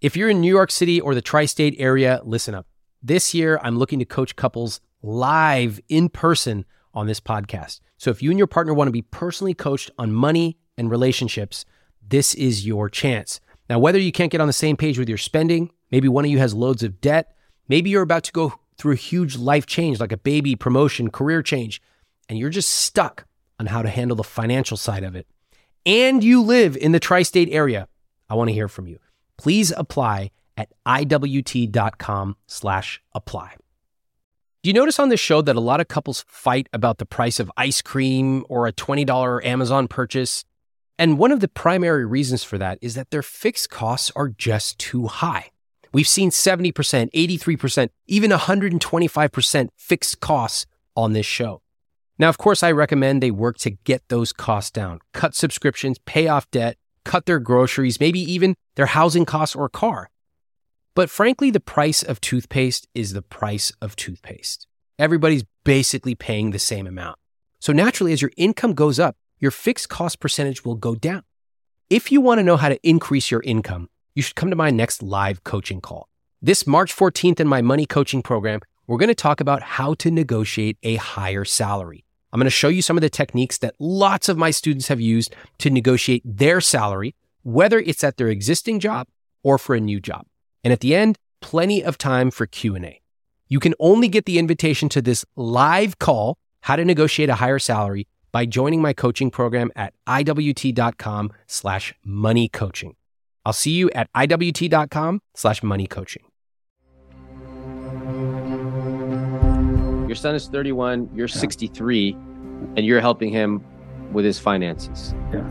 If you're in New York City or the tri state area, listen up. This year, I'm looking to coach couples live in person on this podcast. So if you and your partner want to be personally coached on money and relationships, this is your chance. Now, whether you can't get on the same page with your spending, maybe one of you has loads of debt, maybe you're about to go through a huge life change like a baby, promotion, career change, and you're just stuck on how to handle the financial side of it, and you live in the tri state area, I want to hear from you. Please apply at iwt.com slash apply. Do you notice on this show that a lot of couples fight about the price of ice cream or a $20 Amazon purchase? And one of the primary reasons for that is that their fixed costs are just too high. We've seen 70%, 83%, even 125% fixed costs on this show. Now, of course, I recommend they work to get those costs down, cut subscriptions, pay off debt, cut their groceries, maybe even their housing costs or car. But frankly, the price of toothpaste is the price of toothpaste. Everybody's basically paying the same amount. So naturally, as your income goes up, your fixed cost percentage will go down. If you want to know how to increase your income, you should come to my next live coaching call. This March 14th in my money coaching program, we're going to talk about how to negotiate a higher salary. I'm going to show you some of the techniques that lots of my students have used to negotiate their salary, whether it's at their existing job or for a new job. And at the end, plenty of time for Q&A. You can only get the invitation to this live call, how to negotiate a higher salary, by joining my coaching program at iwt.com slash money coaching. I'll see you at iwt.com slash money coaching. Son is 31, you're 63, and you're helping him with his finances. Yeah.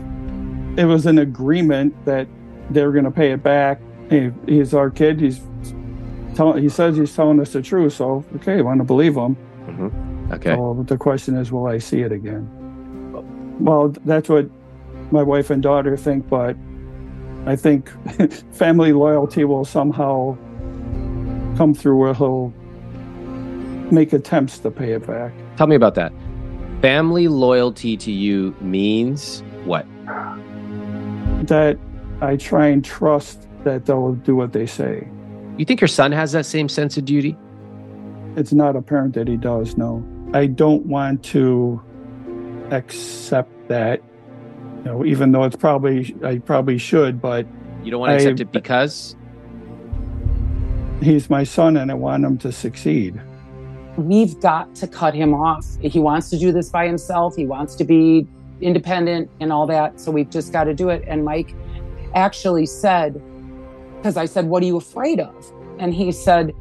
It was an agreement that they were going to pay it back. He, he's our kid. He's tell, he says he's telling us the truth. So, okay, I want to believe him. Mm-hmm. Okay. So the question is, will I see it again? Well, that's what my wife and daughter think, but I think family loyalty will somehow come through where he'll make attempts to pay it back. Tell me about that. Family loyalty to you means what? That I try and trust that they'll do what they say. You think your son has that same sense of duty? It's not apparent that he does, no. I don't want to accept that, you know, even though it's probably, I probably should, but You don't want to accept it because? he's my son and I want him to succeed. We've got to cut him off. He wants to do this by himself. He wants to be independent and all that. So we've just got to do it. And Mike actually said, because I said, What are you afraid of? And he said,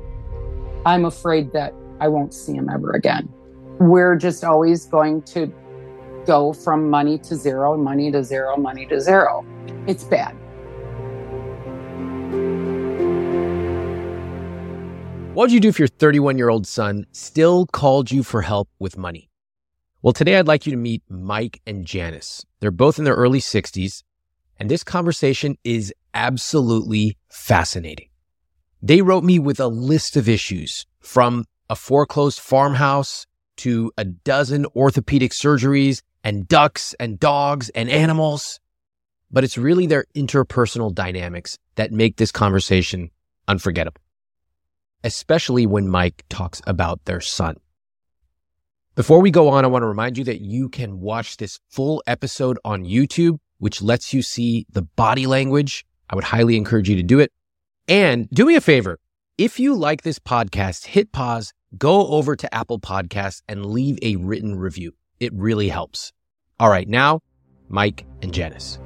I'm afraid that I won't see him ever again. We're just always going to go from money to zero, money to zero, money to zero. It's bad. What would you do if your 31 year old son still called you for help with money? Well, today I'd like you to meet Mike and Janis. They're both in their early 60s, and this conversation is absolutely fascinating. They wrote me with a list of issues from a foreclosed farmhouse to a dozen orthopedic surgeries and ducks and dogs and animals. But it's really their interpersonal dynamics that make this conversation unforgettable especially when Mike talks about their son. Before we go on, I want to remind you that you can watch this full episode on YouTube, which lets you see the body language. I would highly encourage you to do it. And do me a favor. If you like this podcast, hit pause, go over to Apple Podcasts and leave a written review. It really helps. All right. Now, Mike and Janis.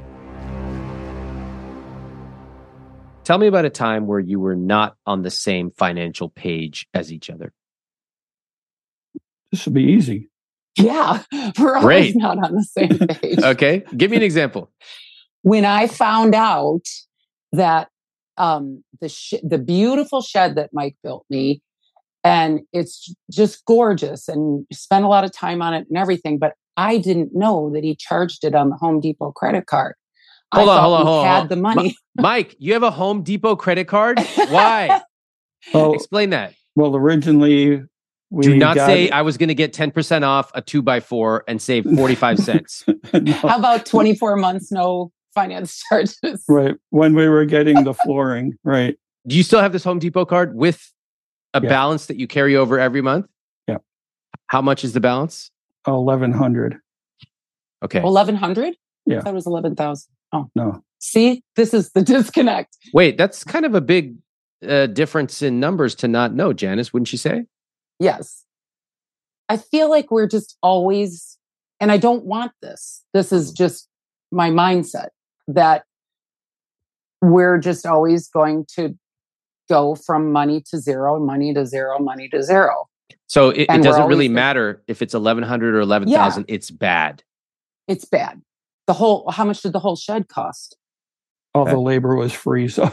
Tell me about a time where you were not on the same financial page as each other. This will be easy. Yeah, we're always Great. not on the same page. Okay. Give me an example. when I found out that um, the sh- the beautiful shed that Mike built me, and it's just gorgeous, and spent a lot of time on it and everything, but I didn't know that he charged it on the Home Depot credit card. Hold I on, hold on, hold on, Had hold on. the money? Mike, you have a Home Depot credit card? Why? Well, Explain that. well, originally we Do not got say it- I was going to get 10% off a two by four and save 45 cents. No. How about twenty four months no finance charges. Right. When we were getting the flooring, right. Do you still have this Home Depot card with a Yeah. balance that you carry over every month? Yeah. How much is the balance? Eleven hundred. Okay. Eleven hundred. Yeah. that was eleven thousand. Oh, No. see, this is the disconnect. Wait, that's kind of a big uh, difference in numbers to not know, Janis, wouldn't you say? Yes, I feel like we're just always, and I don't want this. This is just my mindset that we're just always going to go from money to zero, money to zero, money to zero. So it, it doesn't really matter if it's 1100 or 11,000, it's bad. It's bad. The whole, how much did the whole shed cost? All the labor was free. So,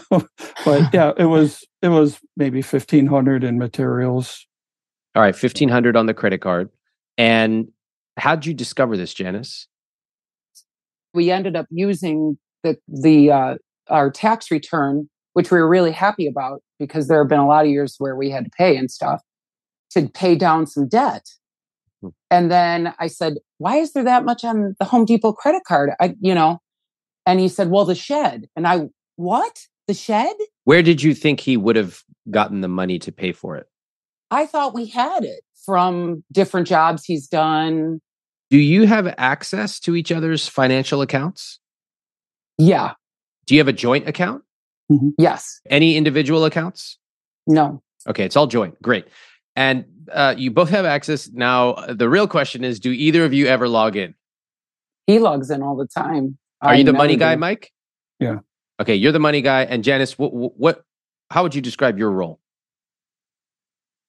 but yeah, it was it was maybe fifteen hundred in materials. All right, 1500 on the credit card. And how'd you discover this, Janis? we ended up using the the uh, our tax return, which we were really happy about because there have been a lot of years where we had to pay and stuff to pay down some debt. Hmm. And then I said, "Why is there that much on the Home Depot credit card?" I, you know, and he said, "Well, the shed." And I, what? The shed? Where did you think he would have gotten the money to pay for it? I thought we had it from different jobs he's done. Do you have access to each other's financial accounts? Yeah. Do you have a joint account? Yes. Any individual accounts? No. Okay, it's all joint. Great. And uh, you both have access. Now, uh, the real question is do either of you ever log in? He logs in all the time. Are I you the money guy, do. Mike? Yeah. Okay, you're the money guy. And Janis, what, what how would you describe your role?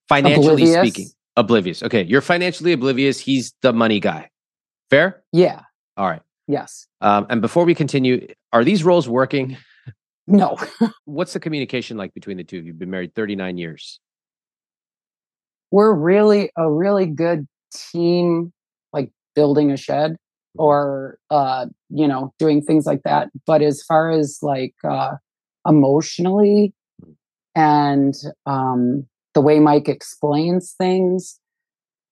Financially Oblivious. speaking, oblivious. Okay, you're financially oblivious. He's the money guy. Fair? Yeah. All right. Yes. Um, and before we continue, are these roles working? No. What's the communication like between the two? of you? You've been married 39 years. We're really a really good team like building a shed or uh you know doing things like that. But as far as like uh emotionally and um the way mike explains things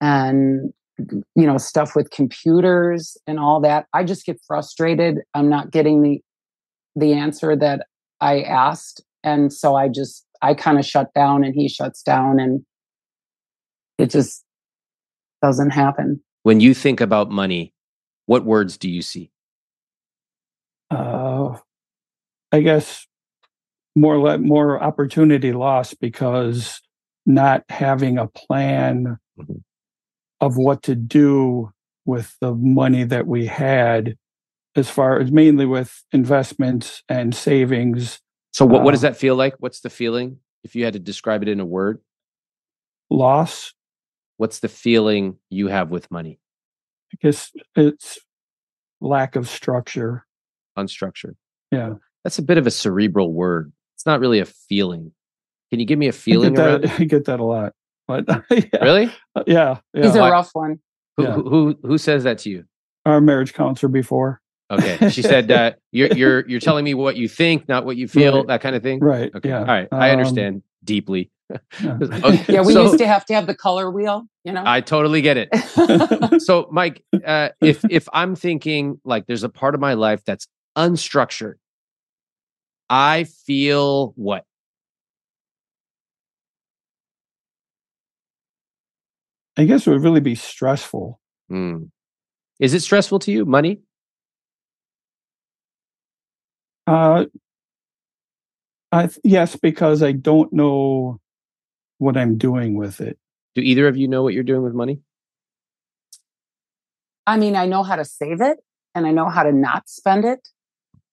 and you know stuff with computers and all that i just get frustrated. I'm not getting the the answer that i asked. And so i just i kind of shut down and he shuts down and it just doesn't happen. When you think about money, what words do you see? Uh, I guess more le- more opportunity lost because not having a plan Mhm. of what to do with the money that we had, as far as mainly with investments and savings So, what, what does Uh, that feel like? What's the feeling? If you had to describe it in a word, loss. What's the feeling you have with money? I guess it's lack of structure. Unstructured. Yeah, That's a bit of a cerebral word. It's not really a feeling. Can you give me a feeling get around that. it? I get that a lot. But yeah, Really? yeah, yeah. He's a Why- rough one. Who, Yeah. who, who who says that to you? Our marriage counselor before, Okay, she said uh, you're you're you're telling me what you think, not what you feel, Right. that kind of thing. right? Okay, Yeah, all right, I Um, understand deeply. Yeah. Okay, Yeah, we so- used to have to have the color wheel, you know? I totally get it. so mike uh, if if i'm thinking like there's a part of my life that's unstructured i feel what I guess it would really be stressful. Hmm. is it stressful to you money Uh, I th- yes, because I don't know what I'm doing with it. do either of you know what you're doing with money I mean, I know how to save it and I know how to not spend it,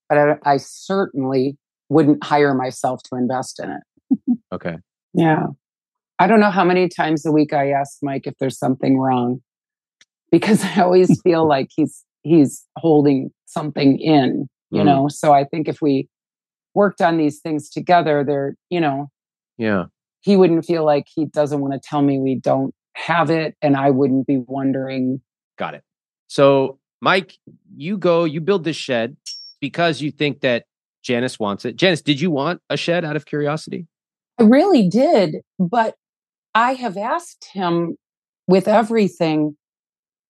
but I, I certainly wouldn't hire myself to invest in it. okay Yeah. I don't know how many times a week I ask Mike if there's something wrong because I always feel like he's he's holding something in, you Mm. know. So I think if we worked on these things together, there, you know, yeah he wouldn't feel like he doesn't want to tell me we don't have it and I wouldn't be wondering got it so mike you go you build this shed because you think that janis wants it janis did you want a shed out of curiosity I really did, but I have asked him with everything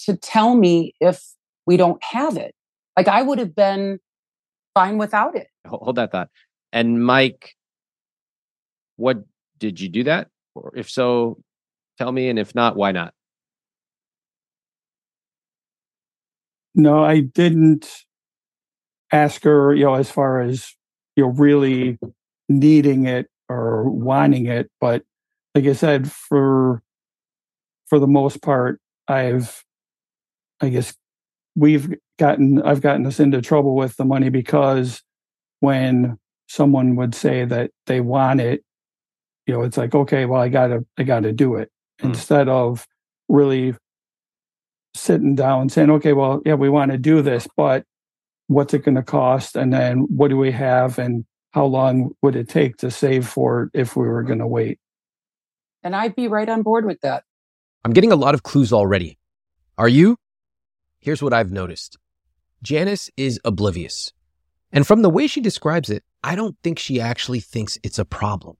to tell me if we don't have it. Like I would have been fine without it. Hold that thought. And Mike, what did you do that? Or if so, tell me. And if not, why not? No, I didn't ask her, you know, as far as, you know, really needing it or wanting it. But like I said, for for the most part, I've I guess we've gotten I've gotten us into trouble with the money because when someone would say that they want it, you know, it's like, okay, well, I gotta I gotta do it. Mm. Instead of really sitting down saying, okay, well, yeah, we want to do this, but what's it going to cost? And then what do we have? And how long would it take to save for it if we were going to wait? And I'd be right on board with that. I'm getting a lot of clues already. Are you? Here's what I've noticed Janis is oblivious. And from the way she describes it, I don't think she actually thinks it's a problem.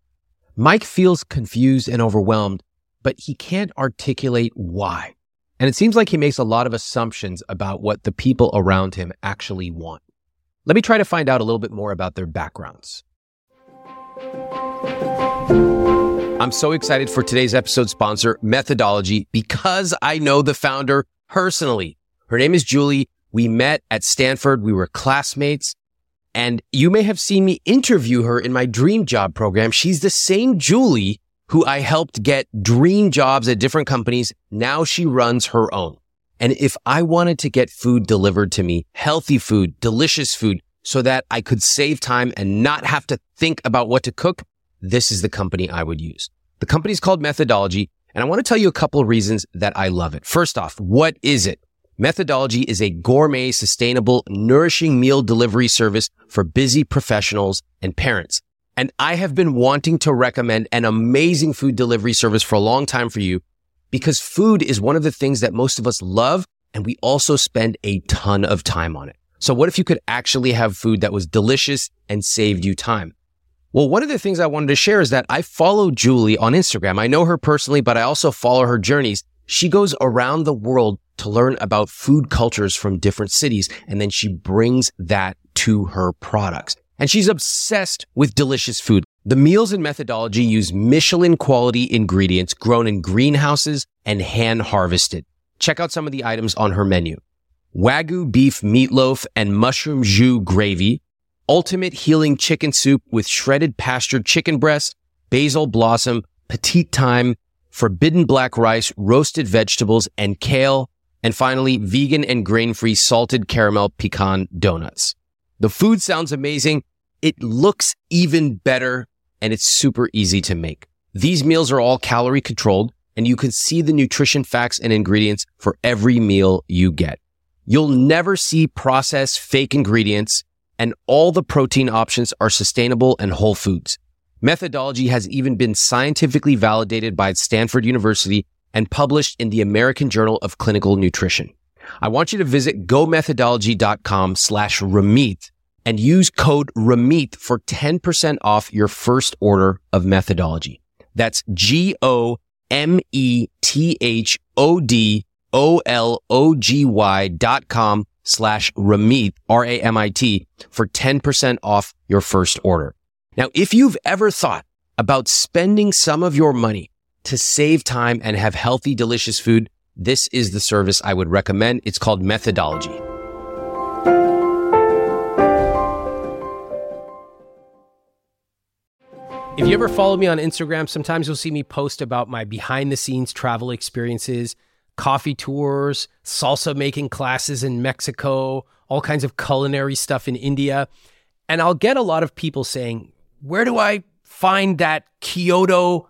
Mike feels confused and overwhelmed, but he can't articulate why. And it seems like he makes a lot of assumptions about what the people around him actually want. Let me try to find out a little bit more about their backgrounds. I'm so excited for today's episode sponsor, Methodology, because I know the founder personally. Her name is Julie. We met at Stanford. We were classmates. And you may have seen me interview her in my dream job program. She's the same Julie who I helped get dream jobs at different companies. Now she runs her own. And if I wanted to get food delivered to me, healthy food, delicious food, so that I could save time and not have to think about what to cook, this is the company I would use. The company is called Methodology. And I want to tell you a couple of reasons that I love it. First off, what is it? Methodology is a gourmet, sustainable, nourishing meal delivery service for busy professionals and parents. And I have been wanting to recommend an amazing food delivery service for a long time for you because food is one of the things that most of us love. And we also spend a ton of time on it. So what if you could actually have food that was delicious and saved you time? Well, one of the things I wanted to share is that I follow Julie on Instagram. I know her personally, but I also follow her journeys. She goes around the world to learn about food cultures from different cities. And then she brings that to her products. And she's obsessed with delicious food. The meals and methodology use Michelin quality ingredients grown in greenhouses and hand harvested. Check out some of the items on her menu. Wagyu beef meatloaf and mushroom jus gravy, ultimate healing chicken soup with shredded pastured chicken breast, basil blossom, petite thyme, forbidden black rice, roasted vegetables, and kale. And finally, vegan and grain-free salted caramel pecan donuts. The food sounds amazing. It looks even better and it's super easy to make. These meals are all calorie controlled and you can see the nutrition facts and ingredients for every meal you get. You'll never see processed fake ingredients and all the protein options are sustainable and whole foods. Methodology has even been scientifically validated by Stanford University and published in the American Journal of Clinical Nutrition. I want you to visit gomethodology.com slash Ramit and use code Ramit for 10% off your first order of methodology. That's G-O-M-E-T-H-O-D-O-L-O-G-Y dot com slash Ramit, R-A-M-I-T for 10% off your first order. Now, if you've ever thought about spending some of your money to save time and have healthy, delicious food, this is the service I would recommend. It's called Methodology. If you ever follow me on Instagram, sometimes you'll see me post about my behind the scenes travel experiences, coffee tours, salsa making classes in Mexico, all kinds of culinary stuff in India. And I'll get a lot of people saying, Where do I find that Kyoto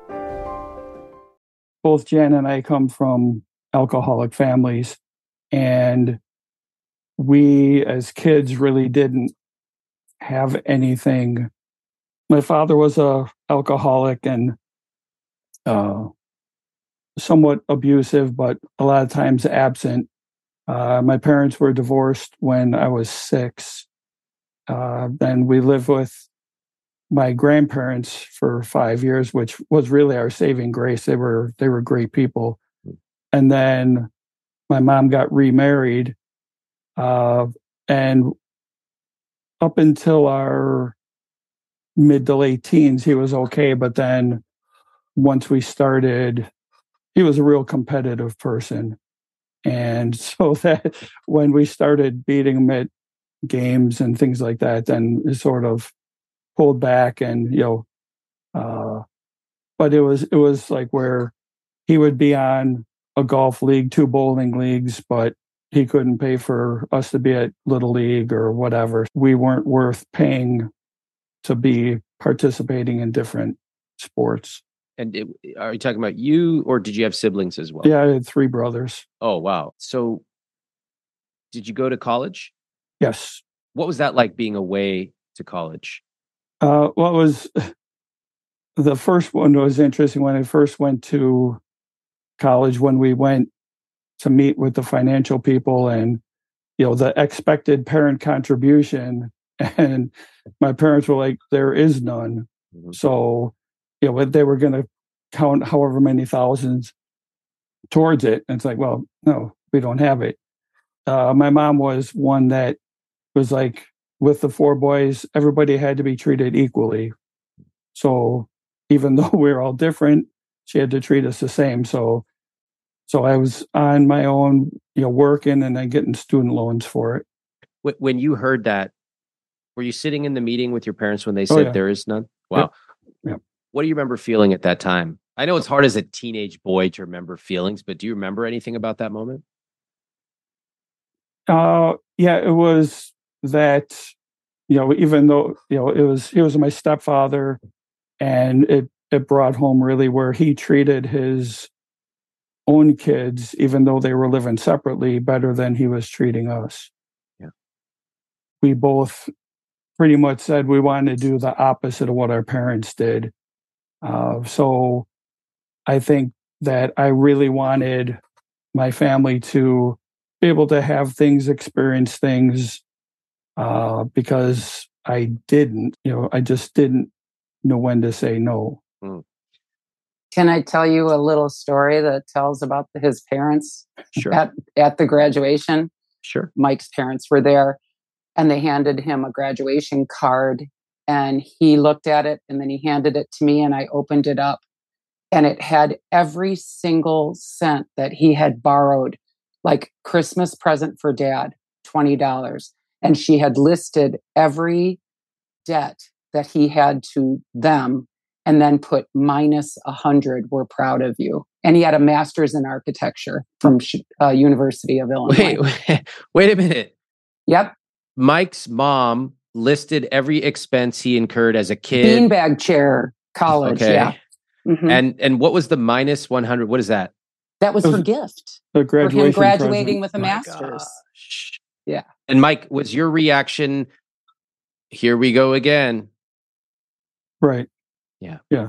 Both Jan and I come from alcoholic families, and we as kids really didn't have anything. My father was a alcoholic and uh, somewhat abusive, but a lot of times absent. Uh, my parents were divorced when I was six. Uh, then we lived with my grandparents for five years, which was really our saving grace. They were they were great people. And then my mom got remarried, uh, and up until our mid to late teens, he was okay. But then once we started, he was a real competitive person. And so that when we started beating him at games and things like that, then it sort of pulled back and, you know, uh, but it was, it was like where he would be on a golf league, two bowling leagues, but he couldn't pay for us to be at little league or whatever. We weren't worth paying to be participating in different sports. And it, are you talking about you, or did you have siblings as well? Yeah, I had three brothers. Oh wow! So, did you go to college? Yes. What was that like being away to college? Uh, what was the first one was interesting when I first went to college when we went to meet with the financial people and you know the expected parent contribution and my parents were like there is none mm-hmm. so you know they were going to count however many thousands towards it and it's like well no we don't have it uh, my mom was one that was like with the four boys everybody had to be treated equally so even though we we're all different she had to treat us the same so so I was on my own, you know, working and then getting student loans for it. When you heard that, were you sitting in the meeting with your parents when they oh, said oh, yeah. there is none? Wow. Yeah. What do you remember feeling at that time? I know it's hard as a teenage boy to remember feelings, but do you remember anything about that moment? Uh, yeah, it was that, you know, even though, you know, it was, he was my stepfather and it, it brought home really where he treated his own kids, even though they were living separately, better than he was treating us. Yeah. We both pretty much said we wanted to do the opposite of what our parents did. Uh, so I think that I really wanted my family to be able to have things, experience things, uh, because I didn't, you know, I just didn't know when to say no. Mm. Can I tell you a little story that tells about his parents sure. at, at the graduation? Sure. Mike's parents were there and they handed him a graduation card and he looked at it and then he handed it to me and I opened it up and it had every single cent that he had borrowed like Christmas present for dad, $20. And she had listed every debt that he had to them and then put minus 100 we're proud of you. And he had a master's in architecture from uh, university of illinois wait, wait wait a minute. Yep. Mike's mom listed every expense he incurred as a kid. Beanbag chair college okay. yeah. Mm-hmm. and and what was the minus 100 what is that? That was her gift. the graduation for him graduating present. with a My master's. Gosh. Yeah and mike was your reaction here we go again right yeah. Yeah.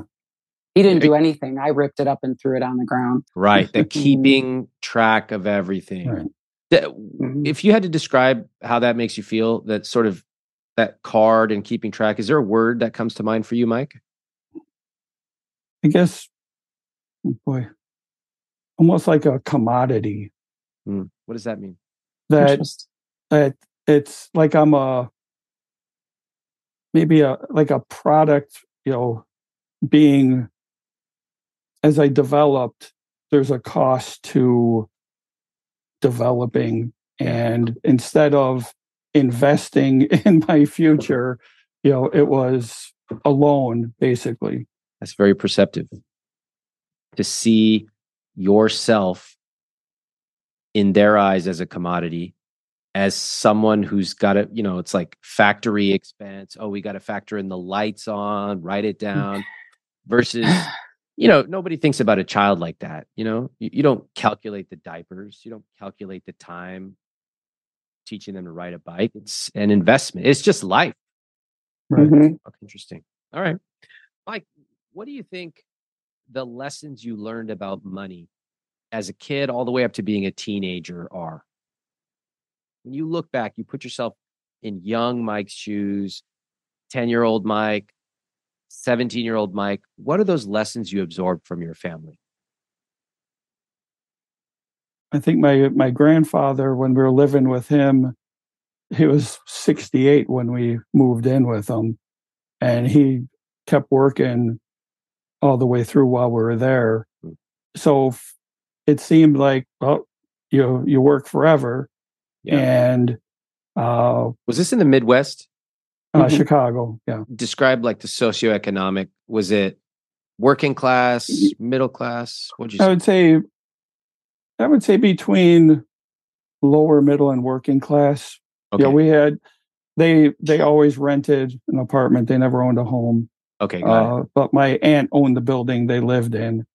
He didn't do anything. I ripped it up and threw it on the ground. Right. The keeping track of everything. Right. Mm-hmm. if you had to describe how that makes you feel, that sort of that card and keeping track, is there a word that comes to mind for you, Mike? I guess, oh boy, almost like a commodity. Mm. What does that mean? That that it's like I'm a maybe a like a product you know, being as I developed, there's a cost to developing. And instead of investing in my future. You know, it was a loan basically. That's very perceptive. To see yourself in their eyes as a commodity, as someone who's got to, you know, it's like factory expense. Oh, we got to factor in the lights on, write it down, versus, you know, nobody thinks about a child like that. You know, you, you don't calculate the diapers, you don't calculate the time teaching them to ride a bike. It's an investment. It's just life. Right. Mhm. Interesting. All right. Mike, what do you think the lessons you learned about money as a kid all the way up to being a teenager are? When you look back, you put yourself in young Mike's shoes, 10 year old Mike, 17 year old Mike. What are those lessons you absorbed from your family? I think my my grandfather, when we were living with him, he was 68 when we moved in with him, and he kept working all the way through while we were there. Mm. So it seemed like, well, you you work forever, Yeah. and uh, Was this in the Midwest? uh, Mhm. Chicago, yeah, Describe like the socioeconomic. Was it working class, middle class? What'd you I say? would say, I would say between lower middle and working class. Okay. Yeah, we had they they always rented an apartment. They never owned a home. okay. Got it. Uh, but my aunt owned the building they lived in.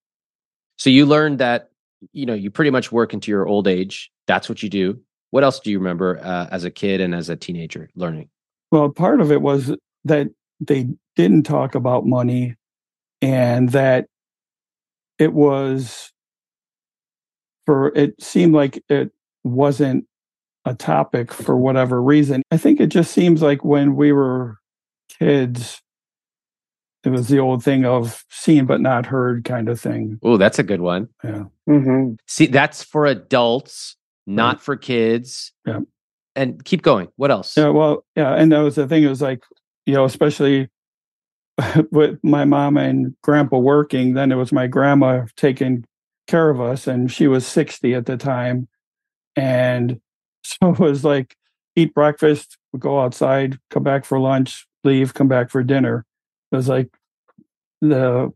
So you learned that you know you pretty much work into your old age. That's what you do. What else do you remember uh, as a kid and as a teenager learning? Well, part of it was that they didn't talk about money and that it was for it seemed like it wasn't a topic for whatever reason. I think it just seems like when we were kids, it was the old thing of seen but not heard kind of thing. Oh, that's a good one. Yeah. Mhm. See, that's for adults, not for kids. Yeah. And keep going. What else? Yeah, well, yeah, and that was the thing. It was like, you know, especially with my mom and grandpa working, then it was my grandma taking care of us, and she was 60 at the time. And so it was like, eat breakfast, go outside, come back for lunch, leave, come back for dinner. It was like the,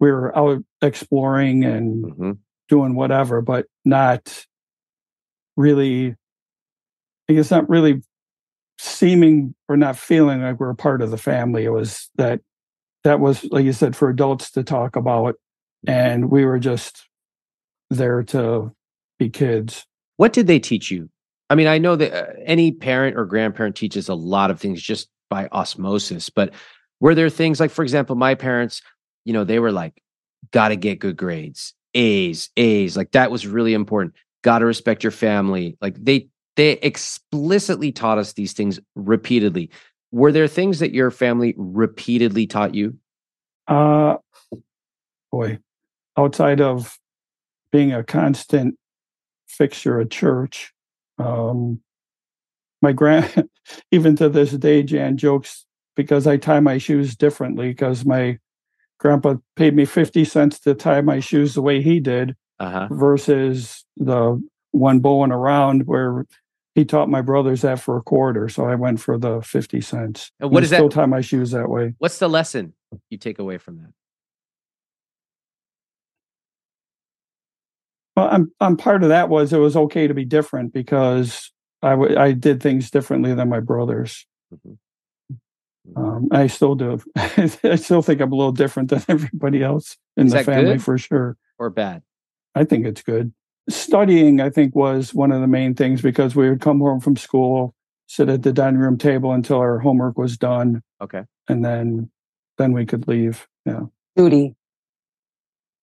we were out exploring and Mhm. doing whatever, but not really, I guess, not really seeming or not feeling like we're a part of the family. It was that, that was, like you said, for adults to talk about. And we were just there to be kids. What did they teach you? I mean, I know that uh, any parent or grandparent teaches a lot of things just by osmosis, but were there things like, for example, my parents, you know, they were like, got to get good grades, A's, A's, like that was really important. Got to respect your family. Like they, they explicitly taught us these things repeatedly. Were there things that your family repeatedly taught you? Uh, boy, outside of being a constant fixture at church, um, my grand, even to this day, Jan jokes because I tie my shoes differently because my grandpa paid me 50 cents to tie my shoes the way he did Uh huh. versus the one bowing around where he taught my brothers that for a quarter. So I went for the 50 cents. And what is that? still tie my shoes that way. What's the lesson you take away from that? Well, I'm I'm part of that was it was okay to be different because I w- I did things differently than my brothers. Mhm. Um, I still do. I still think I'm a little different than everybody else in Is the family good? for sure. Or bad? I think it's good. Studying, I think, was one of the main things because we would come home from school, sit at the dining room table until our homework was done, Okay. and then then we could leave. Yeah, Duty.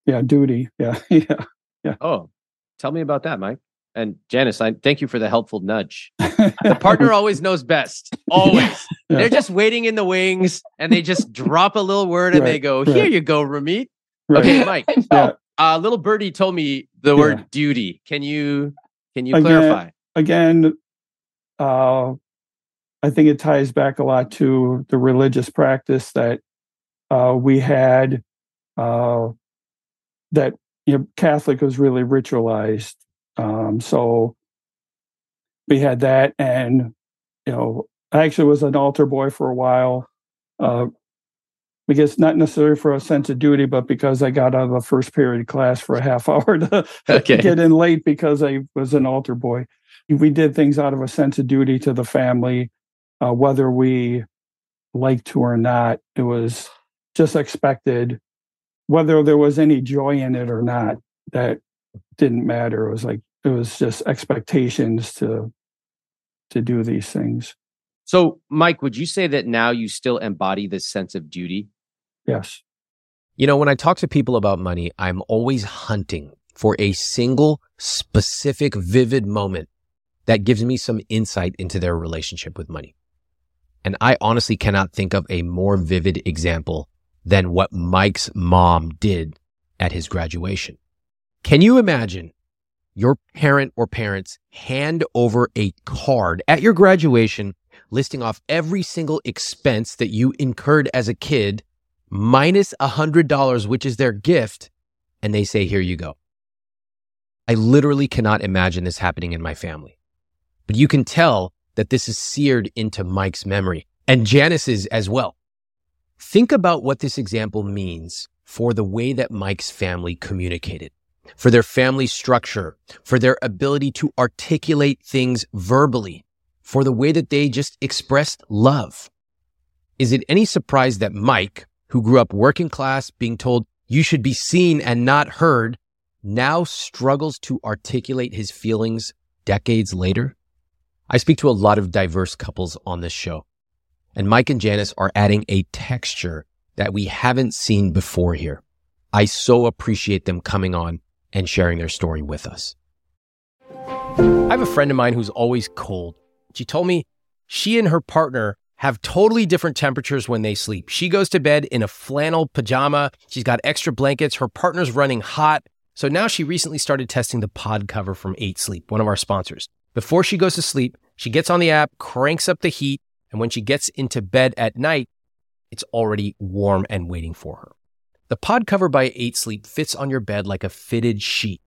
yeah, duty. Yeah, yeah. Yeah. Oh, tell me about that, Mike. And Janis, I thank you for the helpful nudge. The partner always knows best. Always. Yeah. They're just waiting in the wings and they just drop a little word and they Right, go, right. Here you go, Ramit. Right. Okay, Mike. Yeah. Uh little birdie told me the Yeah. word duty. Can you can you Again, clarify? again, uh, I think it ties back a lot to the religious practice that uh, we had. Uh, that you know, Catholic was really ritualized, um, so we had that, and you know, I actually was an altar boy for a while. Because not necessarily for a sense of duty, but because I got out of the first period class for a half hour to, okay. get in late because I was an altar boy. We did things out of a sense of duty to the family, uh, whether we liked to or not. It was just expected, whether there was any joy in it or not. That didn't matter. It was like it was just expectations to to do these things. So, Mike, would you say that now you still embody this sense of duty? Yes. You know, when I talk to people about money, I'm always hunting for a single, specific, vivid moment that gives me some insight into their relationship with money. And I honestly cannot think of a more vivid example than what Mike's mom did at his graduation. Can you imagine your parent or parents hand over a card at your graduation listing off every single expense that you incurred as a kid minus a hundred dollars, which is their gift. And they say, here you go. I literally cannot imagine this happening in my family, but you can tell that this is seared into Mike's memory and Janis's as well. Think about what this example means for the way that Mike's family communicated, for their family structure, for their ability to articulate things verbally, for the way that they just expressed love. Is it any surprise that Mike, who grew up working class, being told you should be seen and not heard, now struggles to articulate his feelings decades later? I speak to a lot of diverse couples on this show, and Mike and Janis are adding a texture that we haven't seen before here. I so appreciate them coming on and sharing their story with us. I have a friend of mine who's always cold. She told me she and her partner have totally different temperatures when they sleep. She goes to bed in a flannel pajama. She's got extra blankets. Her partner's running hot. So now she recently started testing the pod cover from 8 Sleep, one of our sponsors. Before she goes to sleep, she gets on the app, cranks up the heat, and when she gets into bed at night, it's already warm and waiting for her. The pod cover by 8 Sleep fits on your bed like a fitted sheet,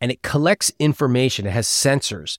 and it collects information. It has sensors.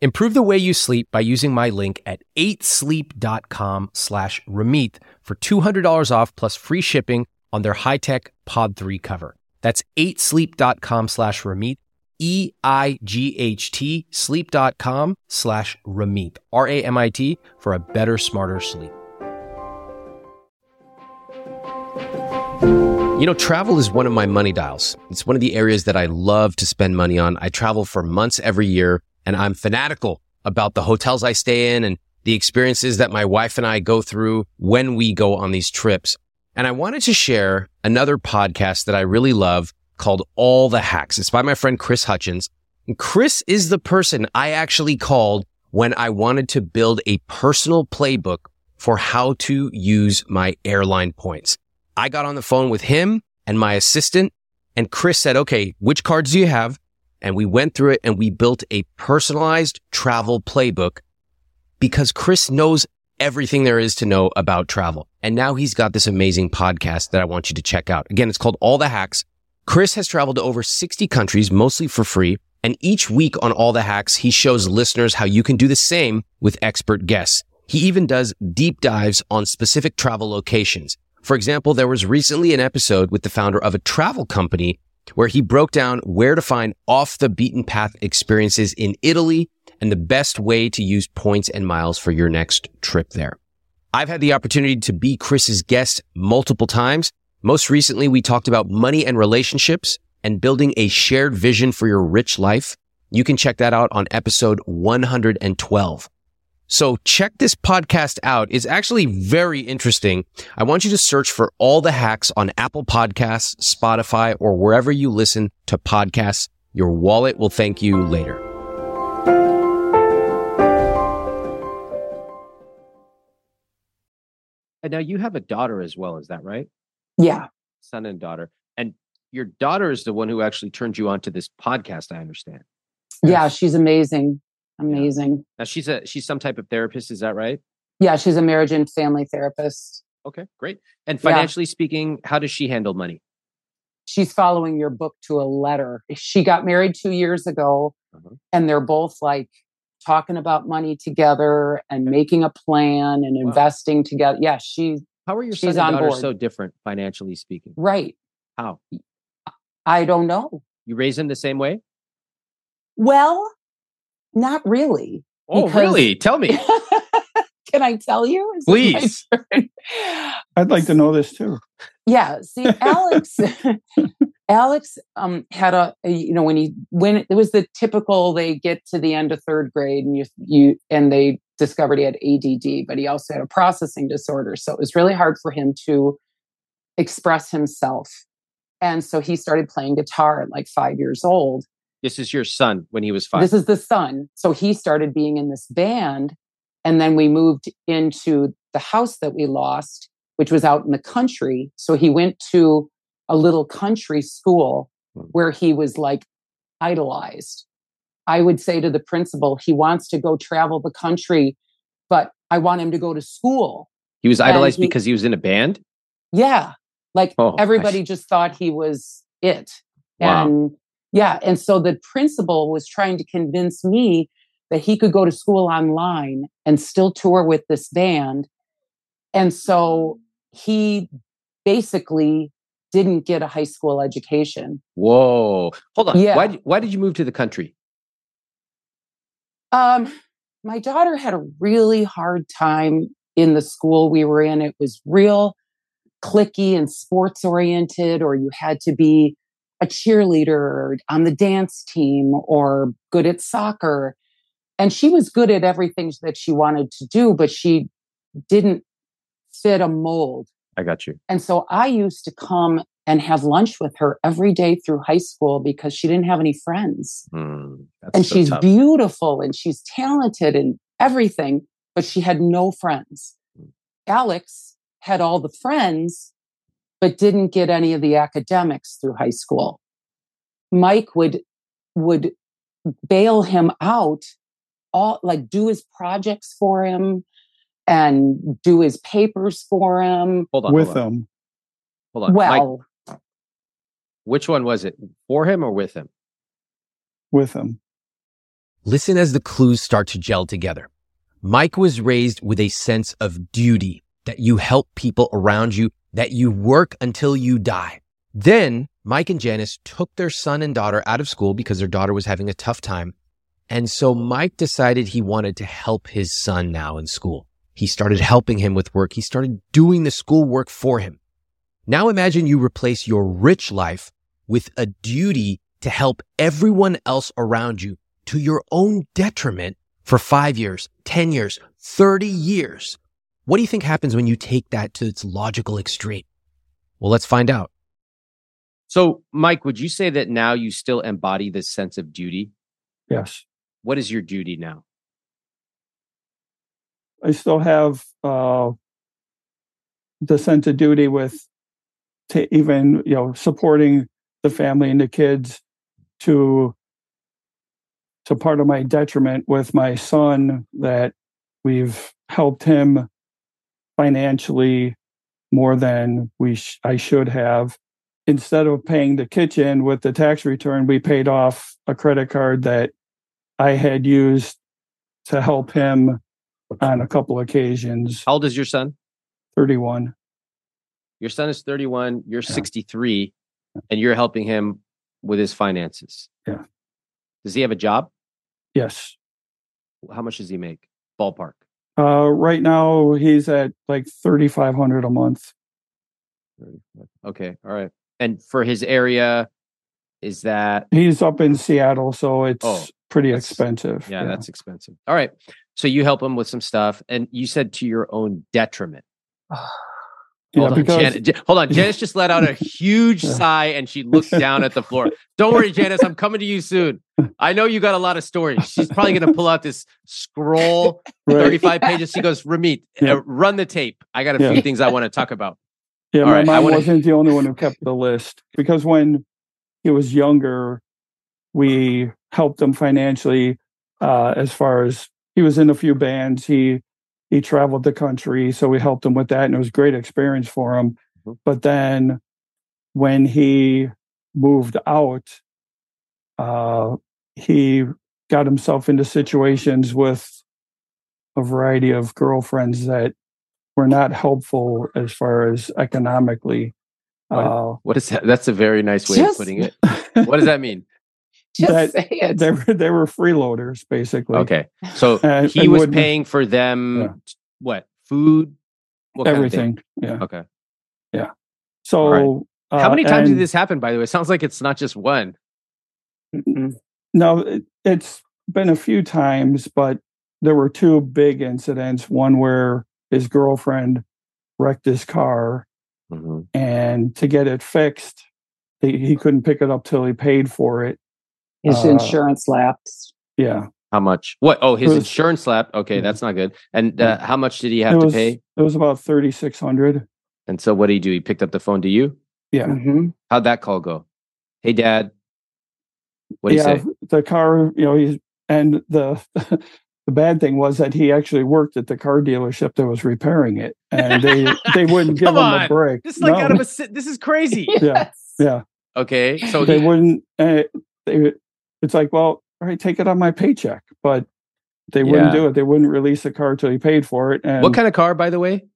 Improve the way you sleep by using my link at 8sleep.com slash Ramit for $200 off plus free shipping on their high-tech Pod 3 cover. That's 8sleep.com slash Ramit, E-I-G-H-T, sleep.com slash Ramit, R-A-M-I-T, for a better, smarter sleep. You know, travel is one of my money dials. It's one of the areas that I love to spend money on. I travel for months every year and I'm fanatical about the hotels I stay in and the experiences that my wife and I go through when we go on these trips. And I wanted to share another podcast that I really love called All the Hacks. It's by my friend Chris Hutchins. And Chris is the person I actually called when I wanted to build a personal playbook for how to use my airline points. I got on the phone with him and my assistant and Chris said, okay, which cards do you have? And we went through it and we built a personalized travel playbook because Chris knows everything there is to know about travel. And now he's got this amazing podcast that I want you to check out. Again, it's called All the Hacks. Chris has traveled to over 60 countries, mostly for free. And each week on All the Hacks, he shows listeners how you can do the same with expert guests. He even does deep dives on specific travel locations. For example, there was recently an episode with the founder of a travel company where he broke down where to find off the beaten path experiences in Italy and the best way to use points and miles for your next trip there. I've had the opportunity to be Chris's guest multiple times. Most recently, we talked about money and relationships and building a shared vision for your rich life. You can check that out on episode 112. So check this podcast out. It's actually very interesting. I want you to search for all the hacks on Apple Podcasts, Spotify, or wherever you listen to podcasts. Your wallet will thank you later. And now you have a daughter as well, is that right? Yeah. Son and daughter. And your daughter is the one who actually turned you on to this podcast. I understand. Yeah, she's amazing. Amazing. Now she's a she's some type of therapist. Is that right? Yeah, she's a marriage and family therapist. Okay, great. And Yeah. financially speaking, how does she handle money? She's following your book to a letter. She got married two years ago, Uh-huh. and they're both like talking about money together and making a plan and Wow. investing together. Yeah, she How are your She's son and on daughter so different financially speaking? right. How I don't know. you raise them the same way? Well, not really. Oh, Because- really? Tell me, Can I tell you? Is please. I'd like to know this too. yeah see alex alex um had a, a you know when he when it was the typical they get to the end of third grade and you you and they discovered he had add but he also had a processing disorder so it was really hard for him to express himself and so he started playing guitar at like five years old This is your son when he was five. this is the son. So he started being in this band. And then we moved into the house that we lost, which was out in the country. So he went to a little country school Hmm. where he was like idolized. I would say to the principal, he wants to go travel the country, but I want him to go to school. he was idolized he- because he was in a band. Yeah. Like Oh, everybody just thought he was it. Wow. And yeah. And so the principal was trying to convince me that he could go to school online and still tour with this band. And so he basically didn't get a high school education. Whoa! Hold on. Yeah. Why? Why did you move to the country? Um, my daughter had a really hard time in the school we were in. It was real clicky and sports oriented, or you had to be a cheerleader on the dance team or good at soccer. And she was good at everything that she wanted to do, but she didn't fit a mold. I got you. And so I used to come and have lunch with her every day through high school because she didn't have any friends Hmm, that's and so she's tough. beautiful and she's talented and everything, but she had no friends. Alex had all the friends, but didn't get any of the academics through high school. Mike would would bail him out, all like do his projects for him and do his papers for him. Hold on. with hold on. them. Hold on. Mike, Well, which one was it? For him or with him? With him. Listen as the clues start to gel together. Mike was raised with a sense of duty that you help people around you, that you work until you die. Then Mike and Janis took their son and daughter out of school because their daughter was having a tough time. And so Mike decided he wanted to help his son now in school. He started helping him with work. He started doing the school work for him. Now imagine you replace your rich life with a duty to help everyone else around you to your own detriment for five years, 10 years, 30 years. What do you think happens when you take that to its logical extreme? Well, let's find out. So, Mike, would you say that now you still embody this sense of duty? Yes. What is your duty now? I still have uh, the sense of duty with to even you know supporting the family and the kids to to part of my detriment with my son that we've helped him financially more than we sh- I should have instead of paying the kitchen with the tax return we paid off a credit card that I had used to help him on a couple occasions. How old is your son? 31. Your son is 31, you're Yeah. 63, and you're helping him with his finances. Yeah. Does he have a job? Yes. How much does he make? Ballpark. Uh, right now he's at like 3,500 a month. Okay. All right. And for his area, is that He's up in Seattle, so it's Oh, pretty that's- expensive. yeah, that's expensive. All right. So you help him with some stuff, and you said to your own detriment. yeah, Hold on, because Janet, Ja- hold on. Janis just let out a huge sigh and she looked down at the floor. Don't worry, Janis. I'm coming to you soon. I know you got a lot of stories. She's probably going to pull out this scroll, right, 35 pages. She goes, Ramit, Yeah. uh, run the tape. I got a Yeah. few things I want to talk about. Yeah, All my right, I mom wanna- wasn't the only one who kept the list because when he was younger, we helped him financially uh, as far as he was in a few bands. He he traveled the country, so we helped him with that, and it was a great experience for him. Mhm. But then when he moved out, uh, he got himself into situations with a variety of girlfriends that were not helpful as far as economically. Uh, What is that? That's a very nice way of putting it. What does that mean? Just That- say it. they were they were freeloaders basically. Okay. So And- he and was paying for them Yeah. what? Food? What kind of everything. thing? Yeah. Okay. Yeah. So How uh, many times and- did this happen, by the way? It sounds like it's not just one. Mm-mm. No, it, it's been a few times, but there were two big incidents. One where his girlfriend wrecked his car, Mhm. and to get it fixed, he, he couldn't pick it up till he paid for it. His Uh, insurance lapsed. Yeah, How much? What? Oh, his was- insurance lap. Okay, that's not good. And uh, how much did he have it to was pay? it was about thirty six hundred. And so what did he do? He picked up the phone to you? Yeah, Mhm. How'd that call go? Hey, Dad. What do you say? The car, you know, he's and the the bad thing was that he actually worked at the car dealership that was repairing it, and they they wouldn't give Come him on. a break. This is like No. out of a. This is crazy. Yeah. Yeah. Okay, so they he, wouldn't. Uh, they, it's like, well, all right, take it on my paycheck, but they wouldn't do it. They wouldn't release the car till he paid for it. And what kind of car, by the way?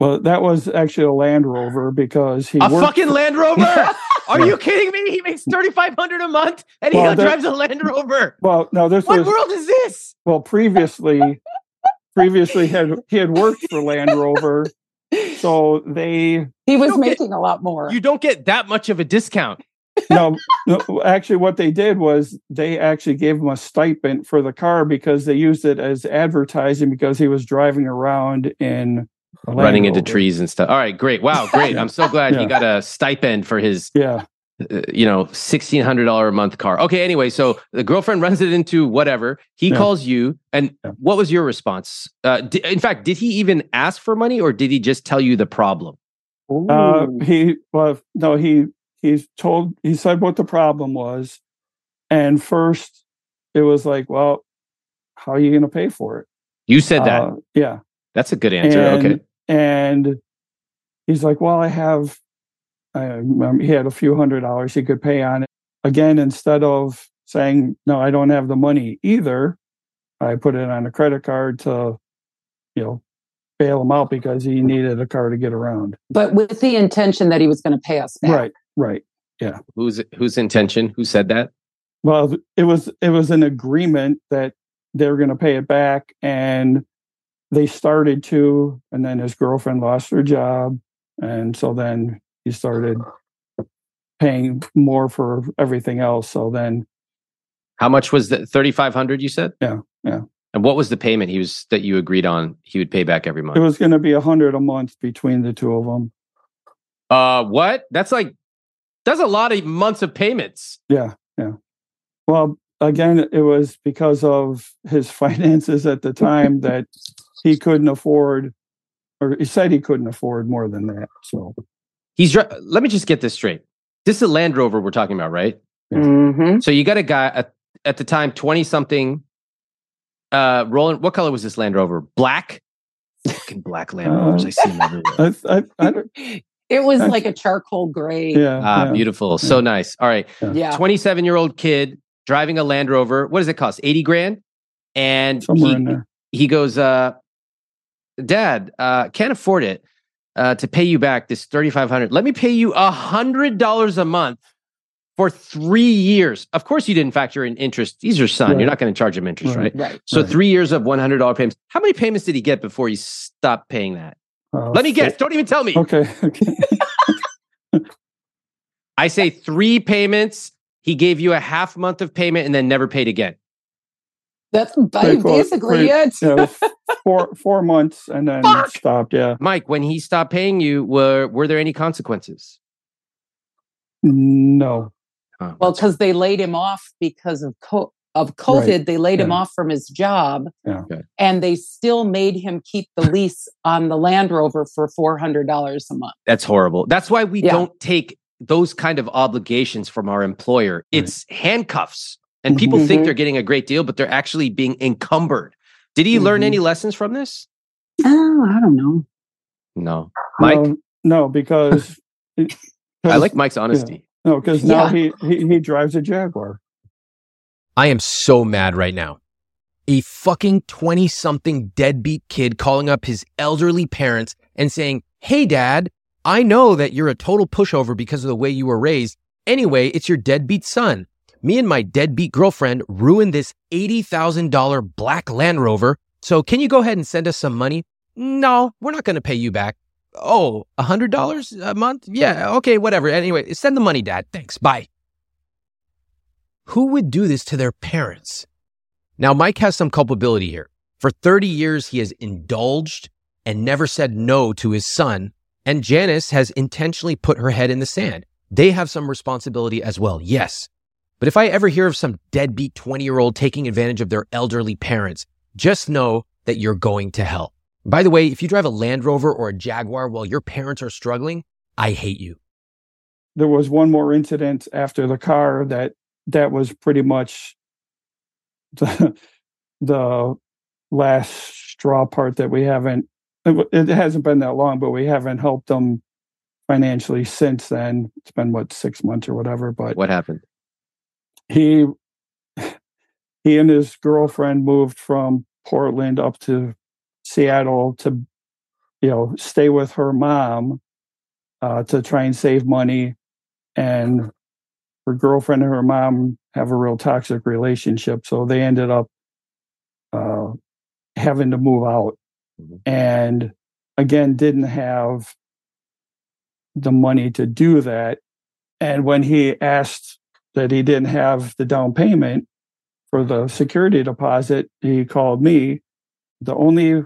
Well, that was actually a Land Rover because he A worked fucking Land Rover? Are you kidding me? He makes thirty five hundred a month, and he Well, there- drives a Land Rover. Well, no, this What was world is this? well previously. previously had he had worked for Land Rover, so they He was don't get- making a lot more. You don't get that much of a discount. No, no actually what they did was they actually gave him a stipend for the car because they used it as advertising because he was driving around in running into trees and stuff. All right, great. Wow, great. I'm so glad he got a stipend for his, Yeah, uh, you know, sixteen hundred dollar a month car. Okay, anyway, so the girlfriend runs it into whatever. He Yeah. calls you, and Yeah. what was your response? Uh, di- in fact, did he even ask for money, or did he just tell you the problem? uh, he well no he he's told he said what the problem was, and first it was like, well, how are you going to pay for it? You said that. Uh, yeah, That's a good answer. and, okay. And he's like, well, I have, I remember he had a few hundred dollars he could pay on it. Again, instead of saying, no, I don't have the money either, I put it on a credit card to, you know, bail him out because he needed a car to get around. but with the intention that he was going to pay us back. Right, right. Whose whose intention? Who said that? Well, it was it was an agreement that they were going to pay it back, and they started to, and then his girlfriend lost her job, and so then he started paying more for everything else. So then, How much was the thirty five hundred? You said. Yeah, yeah. And what was the payment he was that you agreed on? He would pay back every month. it was going to be a hundred a month between the two of them. Uh, what? That's like that's a lot of months of payments. Yeah, yeah. Well, again, it was because of his finances at the time that he couldn't afford, or he said he couldn't afford more than that. So. He's dri- let me just get this straight. This is a Land Rover we're talking about, right? Mhm. So you got a guy at, at the time, 20 something, uh, rolling. What color was this Land Rover? Black? Fucking black Land Uh, Rovers. I see them everywhere. I, I, I don't, It was That's- like a charcoal gray. yeah, Ah, yeah. beautiful. So nice. All right. Yeah. 27 year old kid driving a Land Rover. What does it cost? 80 grand? And somewhere he, in there. he goes, uh, Dad, uh, can't afford it uh, to pay you back this 3500 Let me pay you a $100 a month for three years. Of course, you didn't factor in interest. He's your son. You're not going to charge him interest, right? Right. Right. So Right. three years of $100 payments. How many payments did he get before he stopped paying that? Uh, Let me so- guess. Don't even tell me. Okay. okay. I say three payments. He gave you a half month of payment and then never paid again. That's basically Pretty- it. Yeah, four four months and then Fuck! stopped. Yeah. Mike, when he stopped paying you, were were there any consequences? No. Oh, Well, because they laid him off because of co- of COVID, Right. they laid him off from his job Yeah. Okay. and they still made him keep the lease on the Land Rover for $400 a month. That's horrible. That's why we Yeah. don't take those kind of obligations from our employer. Right. It's handcuffs. And people think Mhm. they're getting a great deal, but they're actually being encumbered. Did he learn Mhm. any lessons from this? Oh, I don't know. No. Mike, No, no, because I like Mike's honesty. no, because now Yeah. he, he he drives a Jaguar. I am so mad right now. A fucking 20 something deadbeat kid calling up his elderly parents and saying, Hey, dad, I know that you're a total pushover because of the way you were raised. Anyway, it's your deadbeat son. Me and my deadbeat girlfriend ruined this $80,000 black Land Rover. So can you go ahead and send us some money? No, we're not going to pay you back. Oh, $100 a month? Yeah, okay, whatever. Anyway, send the money, dad. Thanks. Bye. Who would do this to their parents? Now, Mike has some culpability here. For 30 years, he has indulged and never said no to his son. And Janis has intentionally put her head in the sand. They have some responsibility as well, yes. But if I ever hear of some deadbeat 20 year old taking advantage of their elderly parents, just know that you're going to hell. By the way, if you drive a Land Rover or a Jaguar while your parents are struggling, I hate you. There was one more incident after the car that that was pretty much the the last straw part that we haven't. It, it hasn't been that long, but we haven't helped them financially since then. It's been what six months or whatever, but What happened? he he and his girlfriend moved from Portland up to Seattle to you know stay with her mom uh, to try and save money and her girlfriend and her mom have a real toxic relationship so they ended up uh, having to move out Mhm. and again didn't have the money to do that and when he asked that he didn't have the down payment for the security deposit, he called me. The only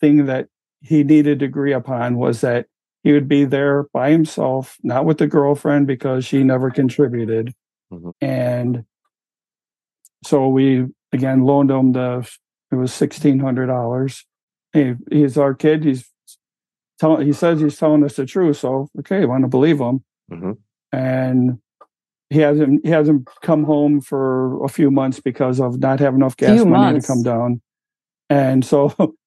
thing that he needed to agree upon was that he would be there by himself, not with the girlfriend because she never contributed. Mhm. And so we again loaned him the it was sixteen hundred dollars. He, he's our kid. He's telling he says he's telling us the truth. So okay, want to believe him. Mhm. And he hasn't he hasn't come home for a few months because of not having enough gas Few money months. to come down. And so